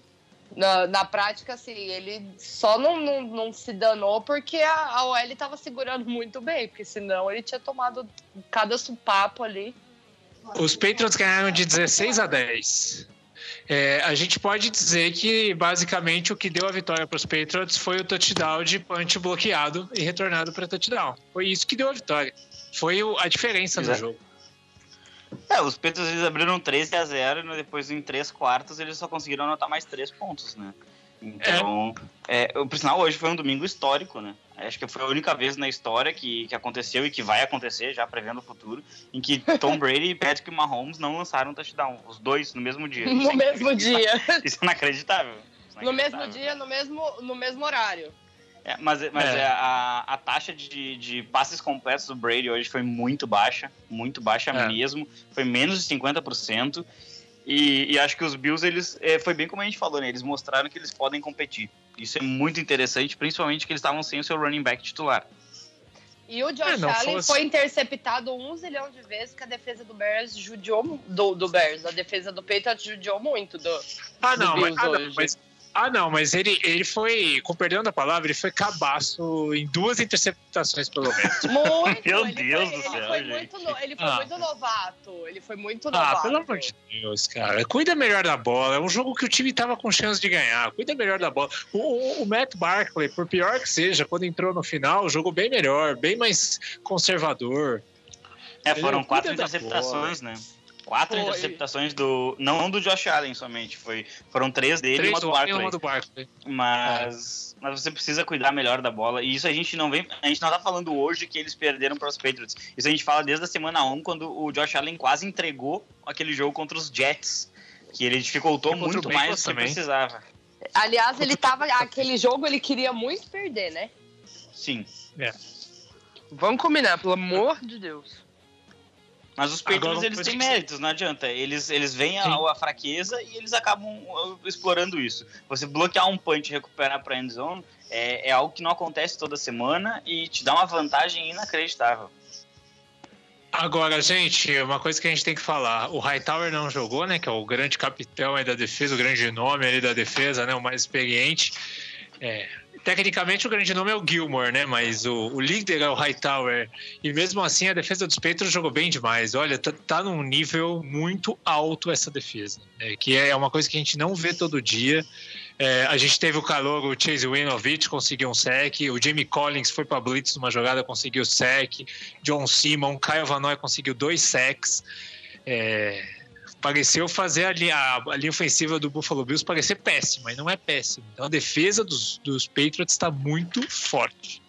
Na, na prática, assim, ele só não, não, não se danou porque a, a OL estava segurando muito bem, porque senão ele tinha tomado cada supapo ali. Os Patriots ganharam de 16 a 10. É, a gente pode dizer que basicamente o que deu a vitória para os Patriots foi o touchdown de punch bloqueado e retornado para touchdown. Foi isso que deu a vitória. Foi o, a diferença Exato. no jogo. É, os Patriots eles abriram 13 a 0 e depois em 3 quartos eles só conseguiram anotar mais 3 pontos, né? Então, é. É, por sinal, hoje foi um domingo histórico, né? Acho que foi a única vez na história que, que aconteceu e que vai acontecer, já prevendo o futuro, em que Tom Brady e Patrick Mahomes não lançaram um touchdown. Os dois no mesmo dia. no mesmo dia. Isso é inacreditável. Isso é inacreditável. No mesmo dia, no mesmo, no mesmo horário. É, mas mas é. a, a taxa de, de passes completos do Brady hoje foi muito baixa, muito baixa é. mesmo. Foi menos de 50%. E, e, acho que os Bills, eles, é, foi bem como a gente falou, né? Eles mostraram que eles podem competir. Isso é muito interessante, principalmente que eles estavam sem o seu running back titular. E o Josh é, Allen fosse... foi interceptado um zilhão de vezes que a defesa do Bears judiou do, do Bears. A defesa do Patriots judiou muito do. Ah, não, do mas, ah, não mas, ah, não, mas ele, ele foi, com perdão da palavra, ele foi cabaço em duas interceptações, pelo menos. Muito! Meu ele Deus foi, do céu, ele foi, muito, ele foi ah. muito novato. Ele foi muito ah, novato. Ah, pelo amor de Deus, cara. Cuida melhor da bola. É um jogo que o time tava com chance de ganhar. Cuida melhor da bola. O, o, o Matt Barkley, por pior que seja, quando entrou no final, jogou bem melhor, bem mais conservador. É, foram quatro interceptações, né? Quatro Foi. interceptações do. Não do Josh Allen somente. Foi, foram três dele três e uma do Barkley. Uma do Barkley. Mas, é. mas você precisa cuidar melhor da bola. E isso a gente não vem. A gente não tá falando hoje que eles perderam para os Patriots. Isso a gente fala desde a semana 1, quando o Josh Allen quase entregou aquele jogo contra os Jets. Que ele dificultou muito mais do que precisava. Aliás, ele tava. Aquele jogo ele queria muito perder, né? Sim. É. Vamos combinar, pelo amor de Deus. Mas os Patriots, eles têm méritos, não adianta. Eles, eles veem a, a, fraqueza e eles acabam uh, explorando isso. Você bloquear um punch e recuperar para end zone é, é algo que não acontece toda semana e te dá uma vantagem inacreditável. Agora, gente, uma coisa que a gente tem que falar. O Hightower não jogou, né? Que é o grande capitão aí da defesa, o grande nome ali da defesa, né? O mais experiente. É, tecnicamente o grande nome é o Gilmore, né? Mas o, o líder é o Hightower. E mesmo assim a defesa dos Patriots jogou bem demais. Olha, tá, tá num nível muito alto essa defesa. Né? Que é uma coisa que a gente não vê todo dia. É, a gente teve o calor, o Chase Winovich conseguiu um sec, o Jamie Collins foi para blitz numa jogada, conseguiu sec, John Simon, Kyle Vanoy conseguiu dois sacks. É, pareceu fazer a linha, a linha ofensiva do Buffalo Bills parecer péssima, e não é péssima. Então a defesa dos, dos Patriots está muito forte.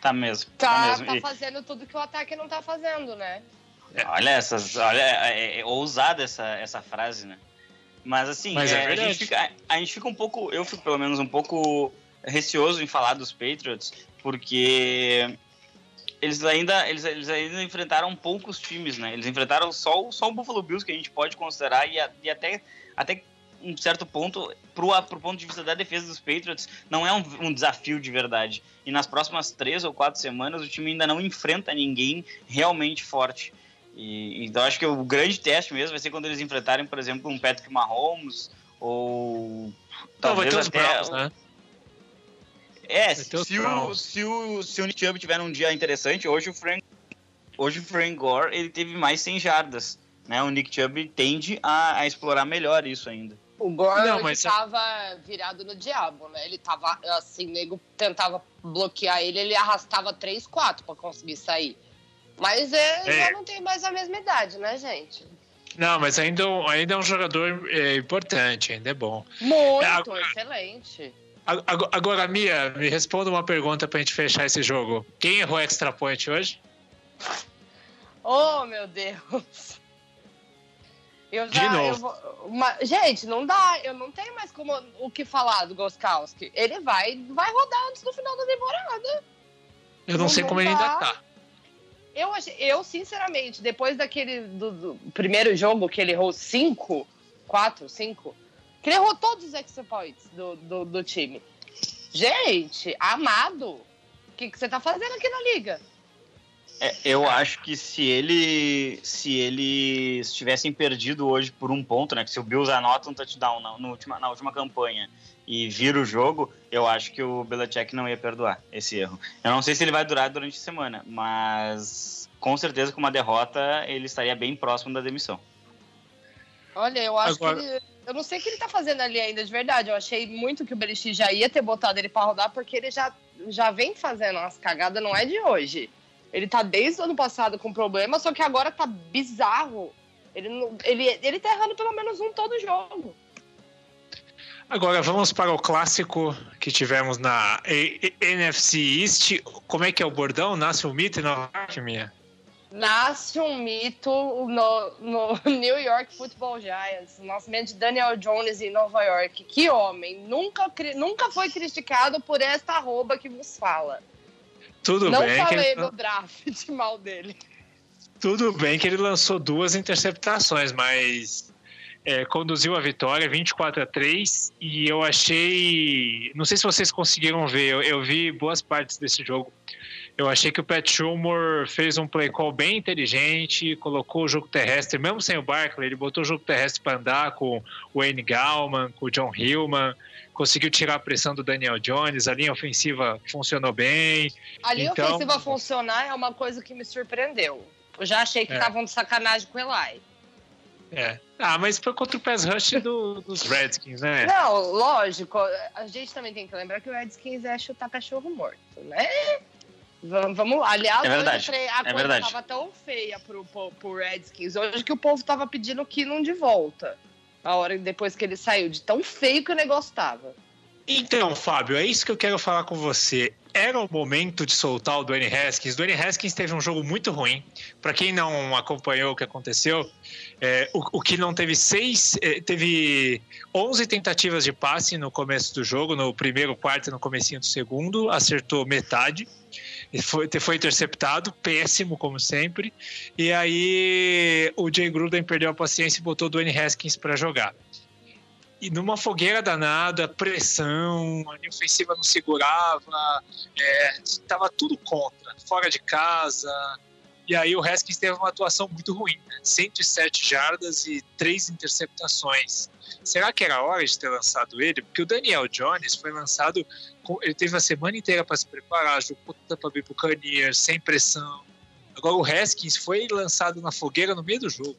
Tá mesmo. Tá, tá, mesmo. tá fazendo tudo que o ataque não tá fazendo, né? É. Olha essas, olha, é, é, ousada essa, essa frase, né? Mas assim, Mas é, a, gente fica, a gente fica um pouco, eu fico pelo menos um pouco receoso em falar dos Patriots, porque eles ainda, eles, eles ainda enfrentaram poucos times, né? Eles enfrentaram só, só o Buffalo Bills, que a gente pode considerar, e, a, e até, até um certo ponto, pro, pro ponto de vista da defesa dos Patriots, não é um, um, desafio de verdade. E nas próximas três ou quatro semanas, o time ainda não enfrenta ninguém realmente forte. E, então acho que o grande teste mesmo vai ser quando eles enfrentarem, por exemplo, um Patrick Mahomes ou talvez não, vai ter até, os Browns, né? É, se o, se, o, se o Nick Chubb tiver um dia interessante, hoje o Frank, hoje o Frank Gore ele teve mais 100 jardas. Né? O Nick Chubb tende a, a explorar melhor isso ainda. O Gore não, mas... tava virado no diabo, né? Ele tava assim, o nego tentava bloquear ele, ele arrastava 3, 4 para conseguir sair. Mas ele é. já não tem mais a mesma idade, né, gente? Não, mas ainda, ainda é um jogador é, importante, ainda é bom. Muito, é, excelente. Agora, Mia, me responda uma pergunta pra gente fechar esse jogo. Quem errou extra point hoje? Oh, meu Deus. Eu já, De novo. Vou, uma, gente, não dá. Eu não tenho mais como, o que falar do Goskowski. Ele vai, vai rodar antes do final da temporada. Eu não, não sei como ele ainda tá. Eu, eu, sinceramente, depois daquele do, do primeiro jogo que ele errou 5, 4, 5, que ele errou todos os extra points do, do, do time. Gente, amado, o que, que você tá fazendo aqui na liga? É, eu acho que se ele se eles tivessem perdido hoje por um ponto, né? Que se o Bills anota um touchdown na, na, última, na última campanha e vira o jogo, eu acho que o Belichick não ia perdoar esse erro. Eu não sei se ele vai durar durante a semana, mas com certeza com uma derrota ele estaria bem próximo da demissão. Olha, eu acho Agora... que ele, eu não sei o que ele tá fazendo ali ainda de verdade. Eu achei muito que o Belichick já ia ter botado ele para rodar porque ele já já vem fazendo umas cagadas, não é de hoje. Ele tá desde o ano passado com problema, só que agora tá bizarro. Ele, ele, ele tá errando pelo menos um todo jogo. Agora vamos para o clássico que tivemos na NFC East. Como é que é o bordão? Nasce um mito Nova York, minha? Nasce um mito no, no New York Football Giants. O nascimento de Daniel Jones em Nova York. Que homem! Nunca, nunca foi criticado por esta arroba que vos fala. Tudo Não bem. Não falei no draft mal dele. Tudo bem que ele lançou duas interceptações, mas é, conduziu a vitória 24 a 3 e eu achei. Não sei se vocês conseguiram ver, eu, eu, vi boas partes desse jogo. Eu achei que o Pat Schumer fez um play call bem inteligente, colocou o jogo terrestre, mesmo sem o Barkley, ele botou o jogo terrestre para andar com o Wayne Gallman, com o John Hillman, conseguiu tirar a pressão do Daniel Jones, a linha ofensiva funcionou bem. A linha então... ofensiva funcionar é uma coisa que me surpreendeu. Eu já achei que estavam é. de sacanagem com o Eli. É. Ah, mas foi contra o pass rush do, dos Redskins, né? Não, lógico. A gente também tem que lembrar que o Redskins é chutar cachorro morto, né? Vamos, lá. Aliás, é verdade. Hoje, a é coisa verdade. tava tão feia pro, pro, pro Redskins hoje que o povo tava pedindo o Kinnon de volta. A hora depois que ele saiu, de tão feio que o negócio tava. Então, Fábio, é isso que eu quero falar com você. Era o momento de soltar o Dwayne Haskins. Dwayne Haskins teve um jogo muito ruim. Para quem não acompanhou o que aconteceu, é, o, o, que não teve seis, é, teve 11 tentativas de passe no começo do jogo, no primeiro quarto e no comecinho do segundo, acertou metade. Foi, foi interceptado, péssimo como sempre. E aí o Jay Gruden perdeu a paciência e botou o Dwayne Haskins para jogar e numa fogueira danada, pressão, a linha ofensiva não segurava, estava é, tudo contra, fora de casa. E aí o Haskins teve uma atuação muito ruim, né? 107 jardas e três interceptações. Será que era hora de ter lançado ele? Porque o Daniel Jones foi lançado, ele teve a semana inteira para se preparar, jogou para vir para o Canier, sem pressão. Agora o Haskins foi lançado na fogueira no meio do jogo.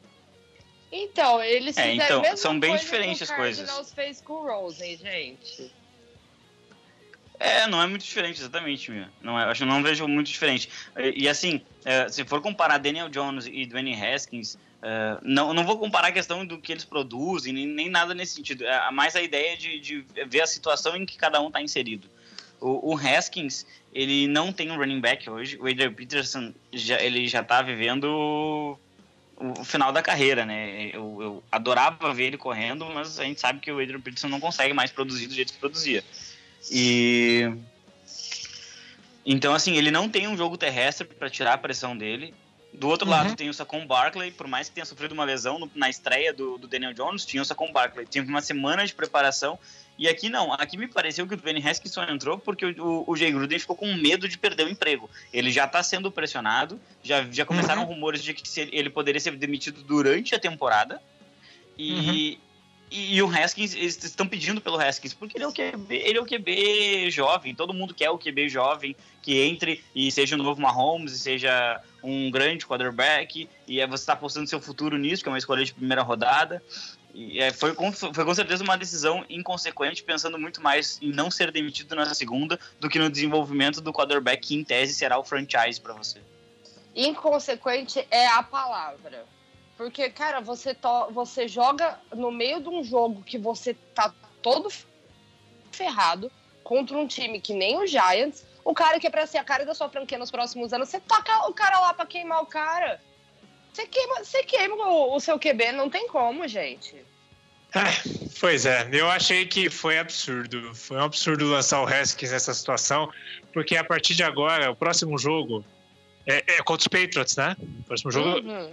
Então, eles é, então, são bem diferentes as coisas. Cardinals fez com o Rosen, gente. É, não é muito diferente, exatamente, meu. Não é, acho que não vejo muito diferente. E, e assim, é, se for comparar Daniel Jones e Dwayne Haskins, é, não, não vou comparar a questão do que eles produzem, nem, nem nada nesse sentido. É mais a ideia de, de ver a situação em que cada um está inserido. O, o, Haskins, ele não tem um running back hoje. O Adrian Peterson, já, ele já está vivendo o final da carreira, né? Eu, eu, adorava ver ele correndo, mas a gente sabe que o Adrian Peterson não consegue mais produzir do jeito que produzia. E então assim, ele não tem um jogo terrestre para tirar a pressão dele. Do outro uhum. lado tem o Saquon Barkley, por mais que tenha sofrido uma lesão no, na estreia do, do, Daniel Jones, tinha o Saquon Barkley. Tinha uma semana de preparação e aqui não, aqui me pareceu que o Dwayne Haskins só entrou porque o, o, o Jay Gruden ficou com medo de perder o emprego. Ele já está sendo pressionado, já, já começaram uhum. rumores de que ele poderia ser demitido durante a temporada. E, uhum. e, e, o Haskins, eles estão pedindo pelo Haskins, porque ele é, o QB, ele é o QB jovem, todo mundo quer o QB jovem que entre e seja o novo Mahomes, e seja um grande quarterback, e você está apostando seu futuro nisso, que é uma escolha de primeira rodada. E é, foi, com, foi com certeza uma decisão inconsequente, pensando muito mais em não ser demitido na segunda do que no desenvolvimento do quarterback, que em tese será o franchise para você. Inconsequente é a palavra. Porque, cara, você, to, você joga no meio de um jogo que você tá todo ferrado contra um time que nem o Giants, o cara que é pra ser a cara da sua franquia nos próximos anos, você toca o cara lá pra queimar o cara. Você queima, você queima o, o seu QB, não tem como, gente. É, pois é, eu achei que foi absurdo. Foi um absurdo lançar o Haskins nessa situação, porque a partir de agora, o próximo jogo é, é contra os Patriots, né? O próximo jogo. Uhum.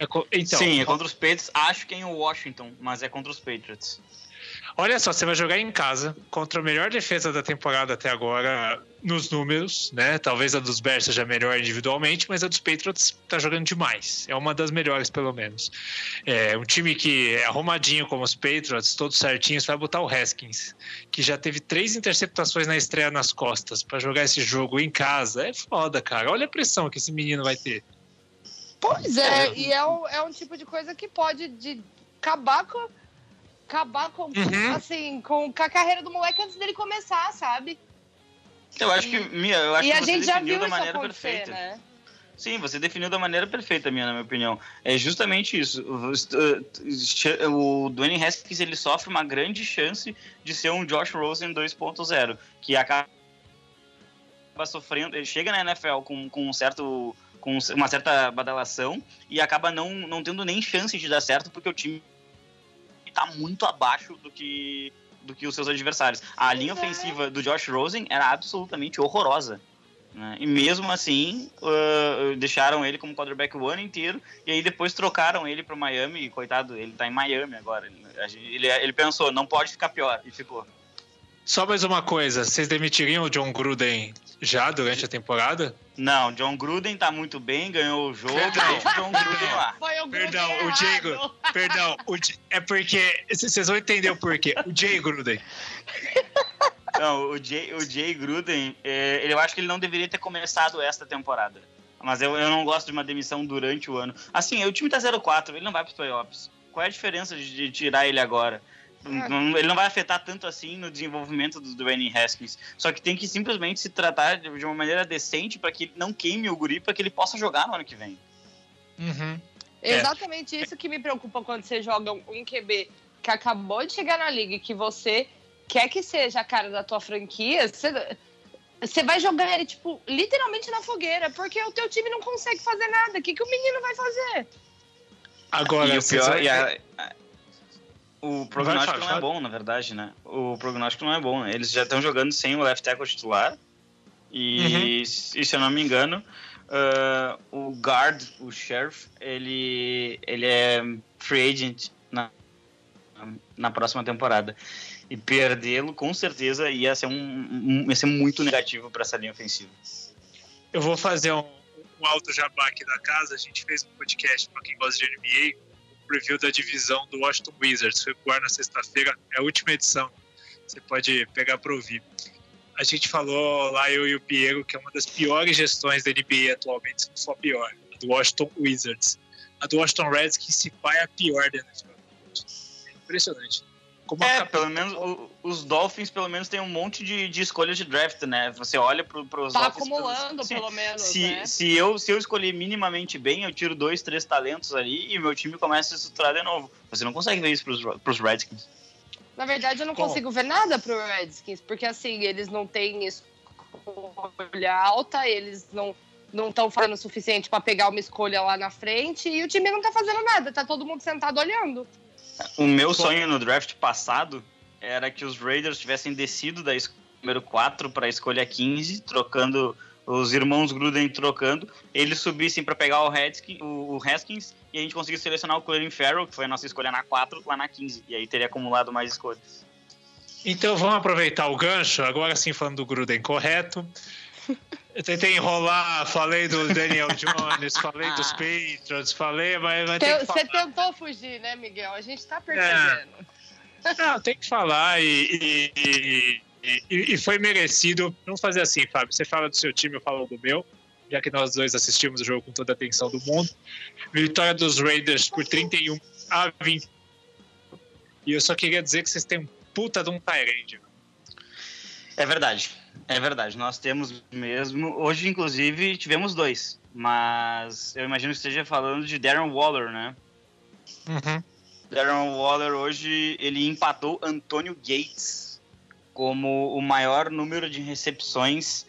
É, então, Sim, é contra os Patriots. Acho que é em Washington, mas é contra os Patriots. Olha só, você vai jogar em casa contra a melhor defesa da temporada até agora nos números, né? Talvez a dos Bears seja melhor individualmente, mas a dos Patriots tá jogando demais. É uma das melhores, pelo menos. É um time que é arrumadinho como os Patriots, todos certinhos, vai botar o Haskins, que já teve três interceptações na estreia nas costas para jogar esse jogo em casa. É foda, cara. Olha a pressão que esse menino vai ter. Pois é, é. e é um, é um tipo de coisa que pode de, acabar com acabar com, uhum. assim, com, com, a carreira do moleque antes dele começar, sabe? Eu acho que, Mia, eu acho e que você definiu da maneira perfeita. Né? Sim, você definiu da maneira perfeita, minha, na minha opinião. É justamente isso. O Dwayne Haskins ele sofre uma grande chance de ser um Josh Rosen 2.0, que acaba sofrendo. Ele chega na NFL com, com um certo com uma certa badalação e acaba não, não tendo nem chance de dar certo porque o time está muito abaixo do que do que os seus adversários. A linha é. ofensiva do Josh Rosen era absolutamente horrorosa. Né? E mesmo assim, uh, deixaram ele como quarterback o ano inteiro. E aí depois trocaram ele para Miami. E, coitado, ele está em Miami agora. Ele, ele, ele pensou, não pode ficar pior. E ficou. Só mais uma coisa, vocês demitiriam o John Gruden já durante a temporada? Não, John Gruden tá muito bem, ganhou o jogo, deixa o John Gruden lá. Foi o perdão, o Diego, perdão, o, é porque vocês vão entender o porquê. O Jay Gruden. Não, o Jay, o Jay Gruden, é, eu acho que ele não deveria ter começado esta temporada. Mas eu, eu não gosto de uma demissão durante o ano. Assim, o time tá 0-4, ele não vai pros playoffs. Qual é a diferença de, de tirar ele agora? É. Ele não vai afetar tanto assim no desenvolvimento do Dwayne Haskins. Só que tem que simplesmente se tratar de uma maneira decente para que não queime o guri, para que ele possa jogar no ano que vem. Uhum. É. Exatamente isso que me preocupa quando você joga um QB que acabou de chegar na liga e que você quer que seja a cara da tua franquia, você, você vai jogar ele, tipo, literalmente na fogueira, porque o teu time não consegue fazer nada. O que, que o menino vai fazer? Agora, e o pior, e a, o prognóstico não é bom, na verdade, né? O prognóstico não é bom. Né? Eles já estão jogando sem o left tackle titular. E, uhum. e se eu não me engano, uh, o guard, o sheriff, ele, ele é free agent na, na próxima temporada. E perdê-lo, com certeza, ia ser, um, um, ia ser muito negativo para essa linha ofensiva. Eu vou fazer um, um alto jabá aqui da casa. A gente fez um podcast para quem gosta de NBA preview da divisão do Washington Wizards. Foi pro ar na sexta-feira, é a última edição. Você pode pegar para ouvir. A gente falou lá, eu e o Piero, que é uma das piores gestões da NBA atualmente, não a pior, a do Washington Wizards. A do Washington Redskins, se pai, é a pior da NFL. É impressionante. Como é, pelo menos o, os Dolphins pelo menos tem um monte de, de escolhas de draft, né? Você olha para os tá Dolphins... acumulando, assim, pelo menos, se, né? se, eu, se eu escolher minimamente bem, eu tiro dois, três talentos ali e meu time começa a se estruturar de novo. Você não consegue ver isso para os Redskins. Na verdade, eu não Bom. consigo ver nada para os Redskins, porque assim, eles não têm escolha alta, eles não não estão fazendo o suficiente para pegar uma escolha lá na frente e o time não tá fazendo nada, tá todo mundo sentado olhando. O meu sonho no draft passado era que os Raiders tivessem descido da número 4 para a escolha 15, trocando os irmãos Gruden trocando, eles subissem para pegar o, Redskins, o, Haskins e a gente conseguisse selecionar o Colin Farrell, que foi a nossa escolha na 4, lá na 15, e aí teria acumulado mais escolhas. Então vamos aproveitar o gancho, agora sim falando do Gruden correto. Eu tentei enrolar, falei do Daniel Jones, falei dos ah. Patriots, falei, mas, mas tem Você tentou fugir, né, Miguel? A gente tá percebendo. É. Não, tem que falar e, e, e, e, foi merecido. Vamos fazer assim, Fábio. Você fala do seu time, eu falo do meu, já que nós dois assistimos o jogo com toda a atenção do mundo. Vitória dos Raiders por 31 a 20. E eu só queria dizer que vocês têm um puta de um Tyrande. É verdade. É verdade, nós temos mesmo. Hoje, inclusive, tivemos dois. Mas eu imagino que esteja falando de Darren Waller, né? Uhum. Darren Waller hoje ele empatou Antônio Gates como o maior número de recepções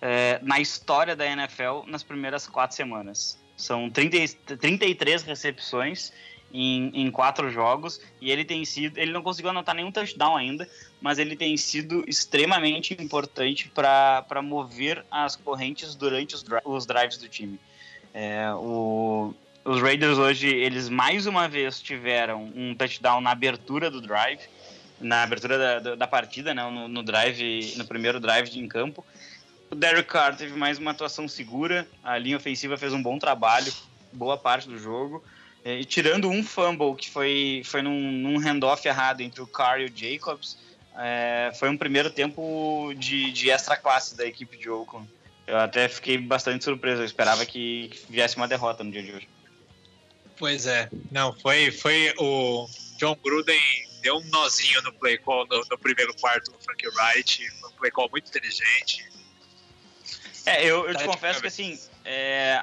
é, na história da NFL nas primeiras quatro semanas. São 30, 33 recepções em, em quatro jogos e ele tem sido, ele não conseguiu anotar nenhum touchdown ainda, mas ele tem sido extremamente importante para mover as correntes durante os, os drives do time. É, o, os Raiders hoje, eles mais uma vez tiveram um touchdown na abertura do drive. na abertura da, da partida, né, no, no, drive, no primeiro drive em campo. O Derek Carr teve mais uma atuação segura, a linha ofensiva fez um bom trabalho, boa parte do jogo. E tirando um fumble que foi, foi num, num handoff errado entre o Carr e o Jacobs, é, foi um primeiro tempo de, de extra classe da equipe de Oakland. Eu até fiquei bastante surpreso, eu esperava que viesse uma derrota no dia de hoje. Pois é, não, foi, foi o John Gruden deu um nozinho no play call no, no primeiro quarto do Frank Wright, um play call muito inteligente. É, eu, eu te tá confesso que assim, é,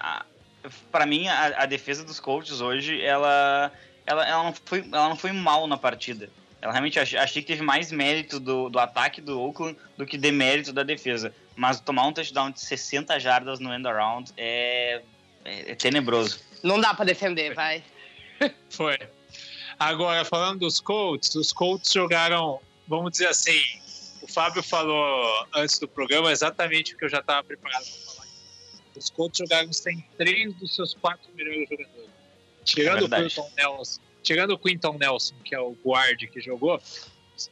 para mim a, a, defesa dos Colts hoje, ela, ela, ela, não foi, ela não foi mal na partida. Ela realmente achei, achei que teve mais mérito do, do ataque do Oakland do que demérito da defesa. Mas tomar um touchdown de 60 jardas no end around é, é, é tenebroso. Não dá para defender, vai. Foi. Agora, falando dos Colts, os Colts jogaram, vamos dizer assim, o Fábio falou antes do programa exatamente o que eu já estava preparado para falar. Os Colts jogaram sem três dos seus quatro melhores jogadores. Tirando é o Quinton Nelson, tirando o Quinton Nelson, que é o guard que jogou,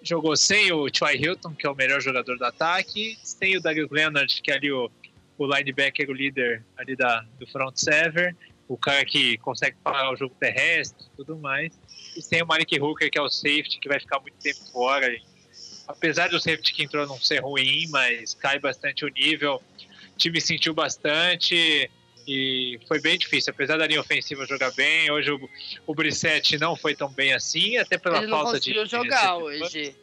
jogou sem o Troy Hilton, que é o melhor jogador do ataque, sem o Darius Leonard, que é ali o, o linebacker, o líder ali da, do front seven, o cara que consegue parar o jogo terrestre e tudo mais, e sem o Malik Hooker, que é o safety, que vai ficar muito tempo fora. Apesar do safety que entrou não ser ruim, mas cai bastante o nível. O time sentiu bastante e foi bem difícil. Apesar da linha ofensiva jogar bem, hoje o, o Brissette não foi tão bem assim, até pela Ele falta de. Não conseguiu jogar hoje.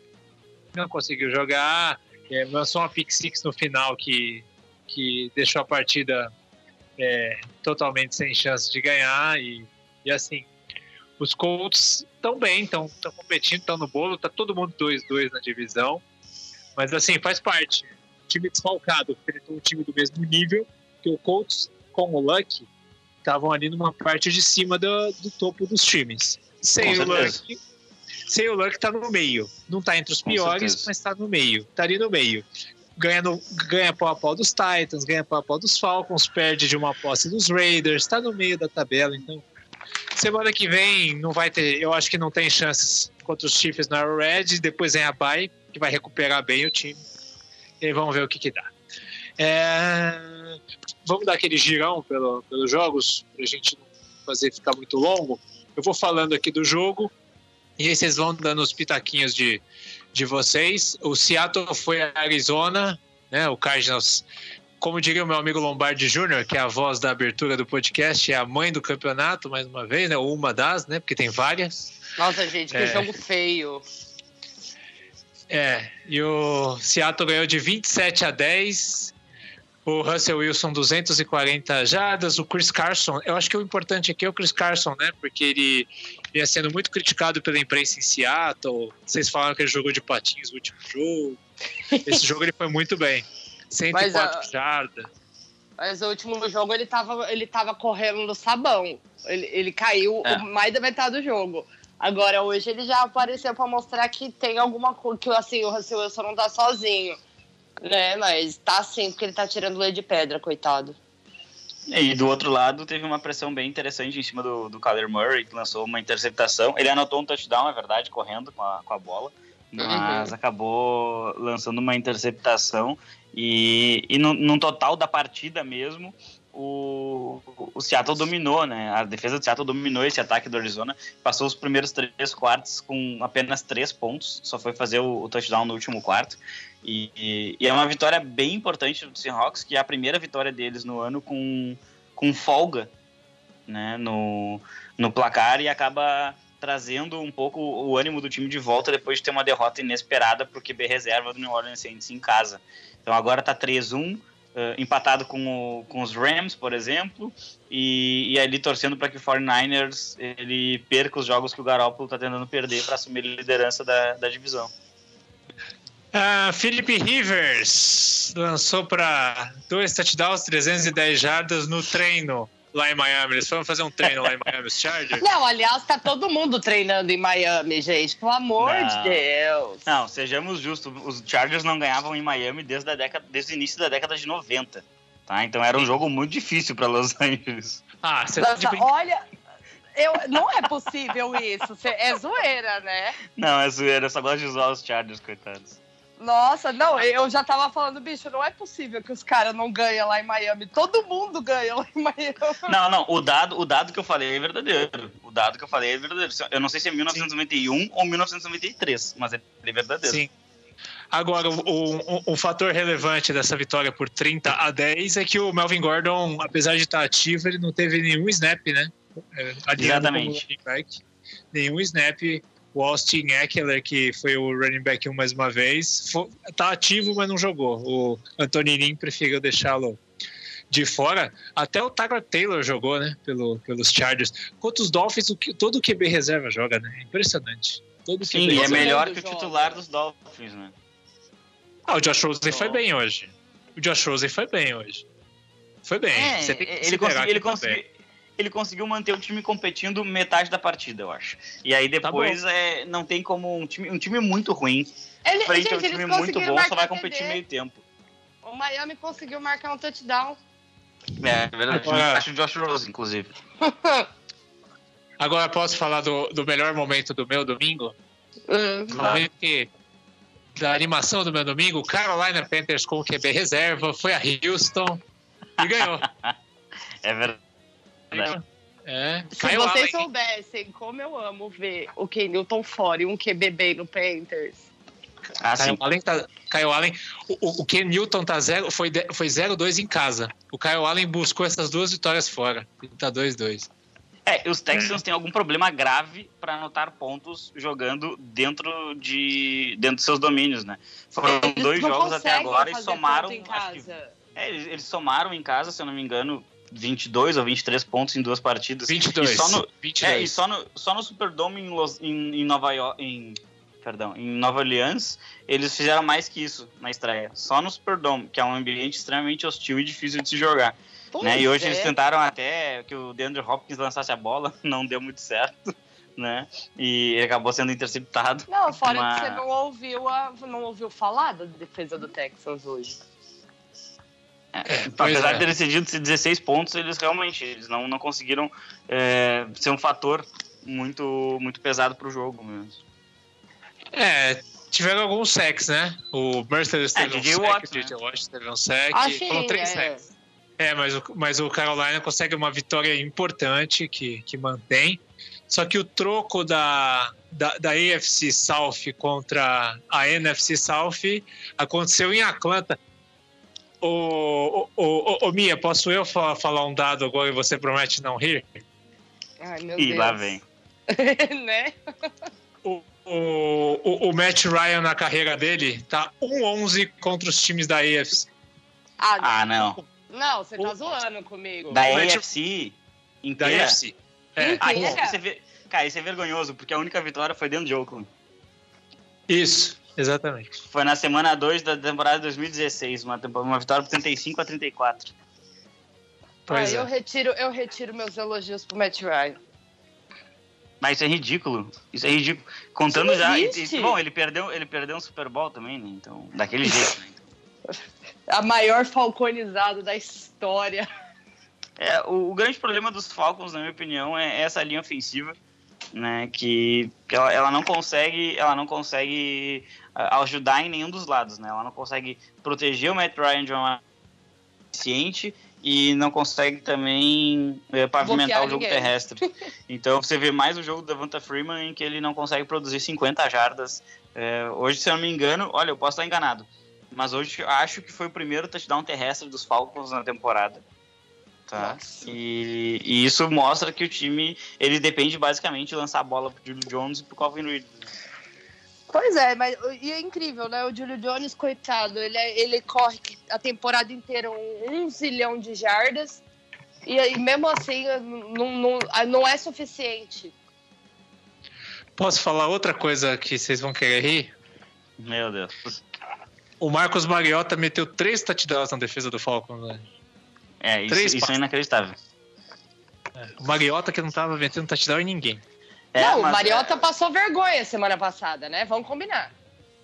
Não conseguiu jogar. É, lançou uma pick six no final que, que deixou a partida é, totalmente sem chance de ganhar. E, e assim, os Colts estão bem, estão competindo, estão no bolo, tá todo mundo 2-2 na divisão. Mas assim, faz parte. Time desfalcado enfrentou um time do mesmo nível, que o Colts com o Luck estavam ali numa parte de cima do, do topo dos times. Sem o Luck, sem o Luck tá no meio. Não tá entre os piores, mas tá no meio. Tá ali no meio. Ganha, no, ganha pau a pau dos Titans, ganha pau a pau dos Falcons, perde de uma posse dos Raiders, tá no meio da tabela, então semana que vem não vai ter, eu acho que não tem chances contra os Chiefs na Red, depois vem a Bay, que vai recuperar bem o time. E vamos ver o que que dá. É, vamos dar aquele girão pelo, pelos jogos, para a gente não fazer ficar muito longo. Eu vou falando aqui do jogo e aí vocês vão dando os pitaquinhos de, de vocês. O Seattle foi a Arizona, né? O Cardinals, como diria o meu amigo Lombardi Jr., que é a voz da abertura do podcast, é a mãe do campeonato, mais uma vez, né? Ou uma das, né? Porque tem várias. Nossa, gente, que é... jogo feio. É, e o Seattle ganhou de 27 a 10 o Russell Wilson 240 jardas, o Chris Carson, eu acho que o importante aqui é o Chris Carson, né? Porque ele ia sendo muito criticado pela imprensa em Seattle. Vocês falaram que ele jogou de patins no último jogo. Esse jogo ele foi muito bem. 104 mas, jardas. Mas o último jogo ele tava, ele tava correndo no sabão. Ele, ele caiu é. mais da metade do jogo. Agora, hoje ele já apareceu para mostrar que tem alguma coisa, que assim, o Russell Wilson não tá sozinho. Né, mas tá sim, porque ele tá tirando leite de pedra, coitado. E do outro lado, teve uma pressão bem interessante em cima do, do Kyler Murray, que lançou uma interceptação. Ele anotou um touchdown, é verdade, correndo com a, com a bola, mas uhum. acabou lançando uma interceptação. E, e no, no total da partida mesmo, o, o Seattle dominou, né? A defesa do Seattle dominou esse ataque do Arizona. Passou os primeiros três quartos com apenas três pontos. Só foi fazer o, o touchdown no último quarto. E, e, é uma vitória bem importante do Seahawks, que é a primeira vitória deles no ano com, com folga né, no, no placar e acaba trazendo um pouco o ânimo do time de volta depois de ter uma derrota inesperada para o QB reserva do New Orleans Saints em casa. Então agora está 3-1, uh, empatado com, o, com os Rams, por exemplo, e, e ali torcendo para que o 49ers ele perca os jogos que o Garoppolo está tentando perder para assumir a liderança da, da divisão. Uh, Philip Rivers lançou para dois touchdowns, 310 jardas no treino lá em Miami. Eles foram fazer um treino lá em Miami, os Chargers? Não, aliás, tá todo mundo treinando em Miami, gente. Pelo amor não. de Deus. Não, sejamos justos. Os Chargers não ganhavam em Miami desde, a década, desde o início da década de 90. Tá? Então era um jogo muito difícil para Los Angeles. Ah, você Nossa, tá olha, eu, não é possível isso. É zoeira, né? Não, é zoeira. Eu só gosto de usar os Chargers, coitados. Nossa, não, eu já tava falando, bicho, não é possível que os caras não ganham lá em Miami. Todo mundo ganha lá em Miami. Não, não, o dado, o dado que eu falei é verdadeiro. O dado que eu falei é verdadeiro. Eu não sei se é 1991 Sim. ou 1993, mas é verdadeiro. Sim. Agora, o, o, o, fator relevante dessa vitória por 30 a 10 é que o Melvin Gordon, apesar de estar ativo, ele não teve nenhum snap, né? É, Exatamente. Nenhum snap o Austin Eckler, que foi o running back 1 mais uma vez, está ativo, mas não jogou. O Anthony Lynn preferiu deixá-lo de fora. Até o Tyler Taylor jogou, né? Pelo, pelos Chargers. Quanto os Dolphins, o que, todo o QB reserva joga, né? Impressionante. Todo Sim, QB é melhor que o titular dos Dolphins, né? Ah, o Josh Rosen foi bem hoje. O Josh Rosen foi bem hoje. Foi bem. É, ele, conseguiu, ele, conseguiu, ele conseguiu manter o time competindo metade da partida, eu acho. E aí tá depois tá é, não tem como um time, um time muito ruim. Ele, frente gente, a um time muito bom, só vai competir TD. meio tempo. O Miami conseguiu marcar um touchdown. É, é verdade. Agora... Acho o Josh Rose, inclusive. Agora posso falar do, do melhor momento do meu domingo? Uhum. Momento que da animação do meu domingo, Carolina Panthers com o QB reserva, foi a Houston e ganhou. é verdade. É. Se Caiu vocês Allen. soubessem como eu amo ver o Kenilton fora e um QBB no Panthers. Ah, Kyle Allen, tá, Kyle Allen o, o Ken Newton tá zero, foi, foi 0-2 em casa. O Kyle Allen buscou essas duas vitórias fora. E tá 2-2. É, os Texans têm algum problema grave para anotar pontos jogando dentro de dentro dos seus domínios, né? Foram eles dois jogos até agora e somaram. Que, é, eles, eles, somaram em casa, se eu não me engano, 22 ou 23 pontos em duas partidas. 22. E só no, 22. É, e só no, só no Superdome em, Los, em, em Nova York, em, perdão, em Nova Orleans, eles fizeram mais que isso na estreia. Só no Superdome, que é um ambiente extremamente hostil e difícil de se jogar. Né? E hoje é. eles tentaram até que o DeAndre Hopkins lançasse a bola, não deu muito certo. Né? E ele acabou sendo interceptado. Não, fora que você não ouviu, a, não ouviu falar da defesa do Texans hoje. É, apesar é. de terem cedido 16 pontos, eles realmente eles não, não conseguiram é, ser um fator muito, muito pesado para o jogo mesmo. É, tiveram alguns sacks, né? O Mercedes teve é, um sec, Watt, né? o Watt teve um sec, Achei, foram três é. sacks. É, mas o, mas o Carolina consegue uma vitória importante que, que mantém. Só que o troco da, da, da AFC South contra a NFC South aconteceu em Atlanta. Ô, ô, ô, ô, Mia, posso eu falar um dado agora e você promete não rir? Ai, meu Ih, Deus. lá vem. né? O, o, o, Matt Ryan na carreira dele tá 1-11 contra os times da AFC. Ah, não. Não, você tá zoando comigo. Da AFC inteira? Da AFC. É. Ah, isso é, cara, isso é vergonhoso, porque a única vitória foi dentro de Oakland. Isso. Exatamente. Foi na semana 2 da temporada 2016, uma, uma vitória por 35 a 34. Pois ah, é. eu, retiro, eu retiro meus elogios pro Matt Ryan. Mas isso é ridículo. Isso é ridículo. Contando já. E, e, bom, ele perdeu, ele perdeu um Super Bowl também, né? Então, daquele jeito, né? Então. A maior falconizada da história. É, o, o, grande problema dos Falcons, na minha opinião, é essa linha ofensiva, né? Que, que ela, ela não consegue, ela não consegue ajudar em nenhum dos lados, né? Ela não consegue proteger o Matt Ryan de uma eficiente e não consegue também é, pavimentar o jogo ninguém. terrestre. Então você vê mais o jogo do Devonta Freeman em que ele não consegue produzir 50 jardas. É, hoje, se eu não me engano, olha, eu posso estar enganado, mas hoje acho que foi o primeiro touchdown terrestre dos Falcons na temporada. Tá? E, e, isso mostra que o time ele depende basicamente de lançar a bola pro Julio Jones e pro Calvin Ridley. Pois é, mas e é incrível, né? O Julio Jones, coitado, ele, é, ele corre a temporada inteira um, um zilhão de jardas e, e mesmo assim não, não, não é suficiente. Posso falar outra coisa que vocês vão querer rir? Meu Deus. O Marcos Mariota meteu três touchdowns na defesa do Falcons, né? É, isso, isso é inacreditável. É, o Mariota que não tava metendo touchdown em ninguém. É, não, o Mariota é... passou vergonha semana passada, né? Vamos combinar.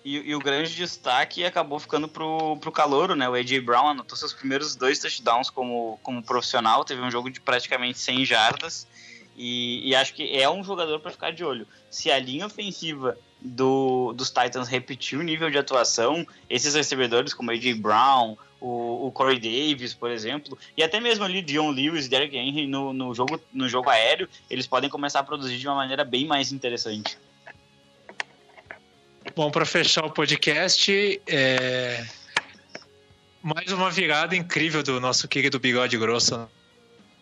E, e, o grande destaque acabou ficando pro, pro calouro, né? O A.J. Brown anotou seus primeiros dois touchdowns como, como profissional, teve um jogo de praticamente 100 jardas E, e acho que é um jogador para ficar de olho. Se a linha ofensiva do, dos Titans repetir o nível de atuação, esses recebedores como AJ Brown, o, o Corey Davis, por exemplo, e até mesmo ali Dion Lewis, Derrick Henry no, no, jogo, no jogo aéreo, eles podem começar a produzir de uma maneira bem mais interessante. Bom, para fechar o podcast, é... mais uma virada incrível do nosso querido Bigode Grosso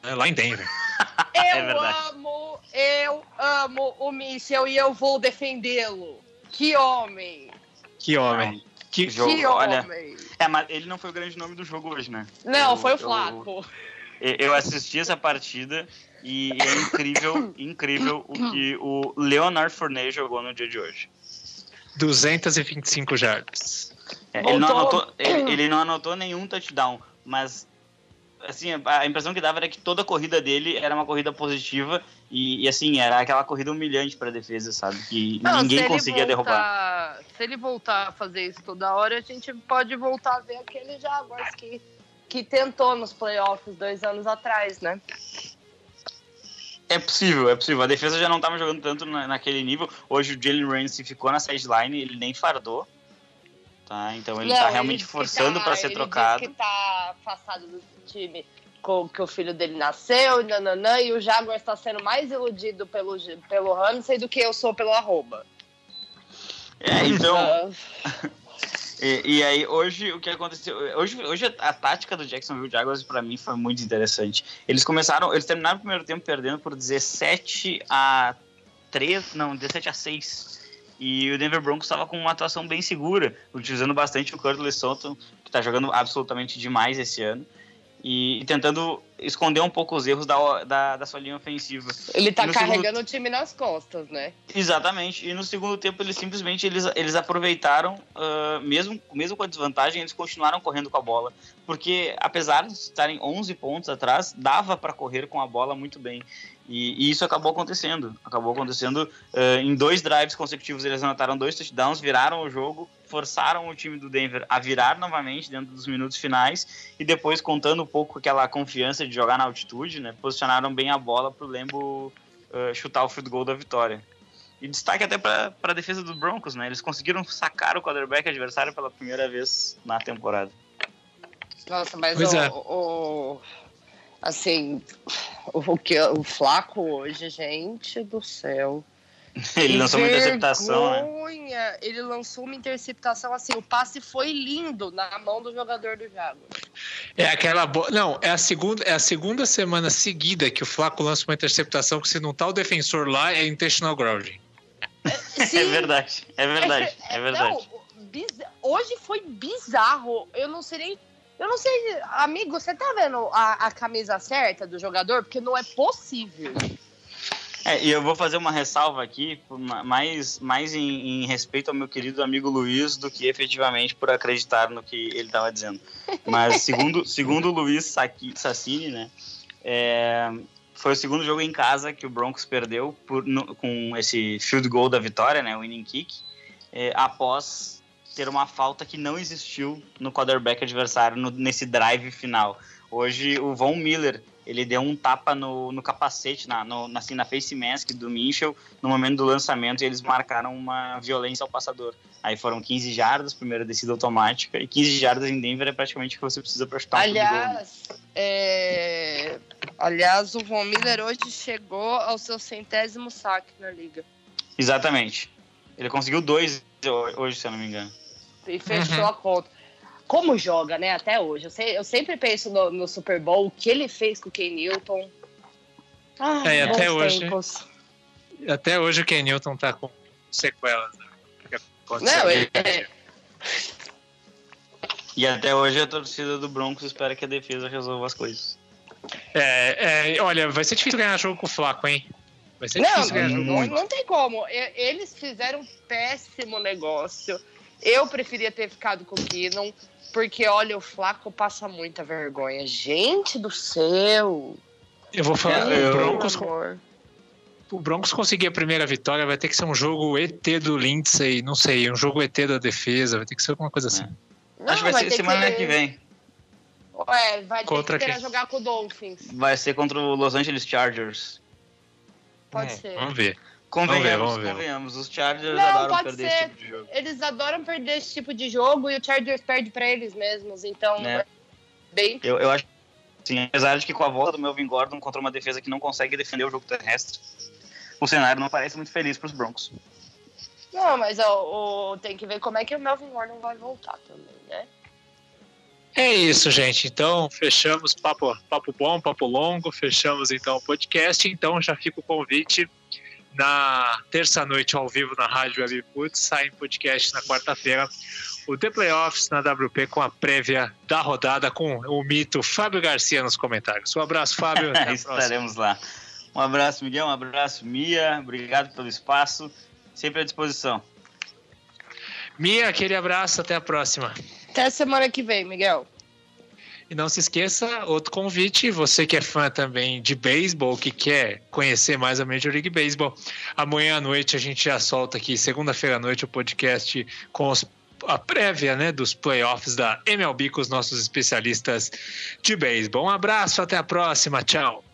né, lá em Denver. Eu é amo, eu amo o Michel e eu vou defendê-lo. Que homem! Que homem! Que, jogo, que olha. Homem. É, mas ele não foi o grande nome do jogo hoje, né? Não, eu, foi o Flaco. Eu, eu assisti essa partida e é incrível, incrível o que o Leonard Fournet jogou no dia de hoje. 225 jardas. É, ele, não anotou, ele, ele, não anotou nenhum touchdown, mas assim, a impressão que dava era que toda a corrida dele era uma corrida positiva e, e assim, era aquela corrida humilhante para a defesa, sabe? Que não, ninguém conseguia voltar, derrubar. Se ele voltar a fazer isso toda hora, a gente pode voltar a ver aquele Jaguars que, que tentou nos playoffs dois anos atrás, né? É possível, é possível. A defesa já não estava jogando tanto na, naquele nível. Hoje o Jalen Ramsey ficou na sideline, ele nem fardou. Tá? Então ele está realmente forçando tá, para ser ele trocado. Ele que tá afastado do time com que o filho dele nasceu, e nananã, e o Jaguar está sendo mais iludido pelo, pelo Ramsey do que eu sou pelo arroba. É, então. e, e, aí, hoje, o que aconteceu? Hoje, hoje a, a tática do Jacksonville Jaguars, para mim, foi muito interessante. Eles começaram, eles terminaram o primeiro tempo perdendo por 17 a 3, não, 17 a 6 e o Denver Broncos estava com uma atuação bem segura, utilizando bastante o Curtis Sutton, que está jogando absolutamente demais esse ano. E, e, tentando esconder um pouco os erros da, da, da sua linha ofensiva. Ele está carregando segundo... o time nas costas, né? Exatamente. E no segundo tempo, eles simplesmente eles, eles aproveitaram, uh, mesmo, mesmo com a desvantagem, eles continuaram correndo com a bola. Porque, apesar de estarem 11 pontos atrás, dava para correr com a bola muito bem. E, e, isso acabou acontecendo. Acabou acontecendo uh, em dois drives consecutivos. Eles anotaram dois touchdowns, viraram o jogo, forçaram o time do Denver a virar novamente dentro dos minutos finais e depois, contando um pouco aquela confiança de jogar na altitude, né, posicionaram bem a bola para o Lembo uh, chutar o field goal da vitória. E destaque até para a defesa do Broncos, né? Eles conseguiram sacar o quarterback adversário pela primeira vez na temporada. Nossa, mas o, é. o, Assim, o, que, o Flaco hoje, gente do céu. Ele lançou uma interceptação, né? Ele lançou uma interceptação assim, o passe foi lindo na mão do jogador do Jaguars. É aquela bo... não, é a segunda, é a segunda semana seguida que o Flaco lança uma interceptação que se não tá o defensor lá é intentional grounding. É, é verdade, é verdade, é, é verdade. Não, biz... hoje foi bizarro. Eu não sei nem eu não sei, amigo, você tá vendo a, a camisa certa do jogador? Porque não é possível. É, e eu vou fazer uma ressalva aqui, mais, mais em, em, respeito ao meu querido amigo Luiz do que efetivamente por acreditar no que ele estava dizendo. Mas segundo, segundo o Luiz Sassini, né, é, foi o segundo jogo em casa que o Broncos perdeu por, no, com esse field goal da vitória, né, o winning kick, é, após ter uma falta que não existiu no quarterback adversário no, nesse drive final. Hoje o Von Miller ele deu um tapa no, no capacete, na, no, assim, na face mask do Minchel no momento do lançamento e eles marcaram uma violência ao passador. Aí foram 15 jardas, primeira descida automática, e 15 jardas em Denver é praticamente o que você precisa para chutar Aliás, um é... Aliás, o Von Miller hoje chegou ao seu centésimo saque na liga. Exatamente. Ele conseguiu dois hoje, se eu não me engano e fechou uhum. a conta. Como joga, né, até hoje. Eu, sei, eu sempre penso no, no, Super Bowl, o que ele fez com o Ken Newton. Ah, é, até hoje. Tempos. Até hoje o Ken Newton tá com sequelas. Né? Não, ele, é... E até hoje a torcida do Broncos espera que a defesa resolva as coisas. É, é, olha, vai ser difícil ganhar jogo com o Flaco, hein? Vai ser não, difícil ganhar jogo. Não, não tem como. Eles fizeram um péssimo negócio. Eu preferia ter ficado com o Keenan, porque olha, o Flaco passa muita vergonha. Gente do céu! Eu vou falar, é, o Broncos. O Broncos conseguir a primeira vitória vai ter que ser um jogo ET do Lindsay, não sei, um jogo ET da defesa, vai ter que ser alguma coisa assim. É. Não, Acho que vai, vai ser semana que... que vem. Ué, vai contra ter que jogar com o Dolphins. Vai ser contra o Los Angeles Chargers. pode é, ser. Vamos ver. Convenhamos, vamos ver, convenhamos. Os Chargers não, adoram perder ser. esse tipo de jogo. Eles adoram perder esse tipo de jogo e o Chargers perde para eles mesmos. Então, é. é bem. Eu, eu acho sim, apesar de que com a volta do Melvin Gordon contra uma defesa que não consegue defender o jogo terrestre, o cenário não parece muito feliz para os Broncos. Não, mas ó, ó, tem que ver como é que o Melvin Gordon vai voltar também, né? É isso, gente. Então, fechamos papo, papo bom, papo longo, fechamos então o podcast. Então, já fica o convite na terça-noite ao vivo na Rádio Webputs, sai em podcast na quarta-feira. O The Playoffs na WP com a prévia da rodada com o mito Fábio Garcia nos comentários. Um abraço, Fábio. Estaremos lá. Um abraço, Miguel. Um abraço, Mia. Obrigado pelo espaço. Sempre à disposição. Mia, aquele abraço. Até a próxima. Até semana que vem, Miguel. E não se esqueça, outro convite, você que é fã também de beisebol, que quer conhecer mais a Major League Baseball, amanhã à noite a gente já solta aqui, segunda-feira à noite, o podcast com os, a prévia né, dos playoffs da MLB com os nossos especialistas de beisebol. Um abraço, até a próxima, tchau.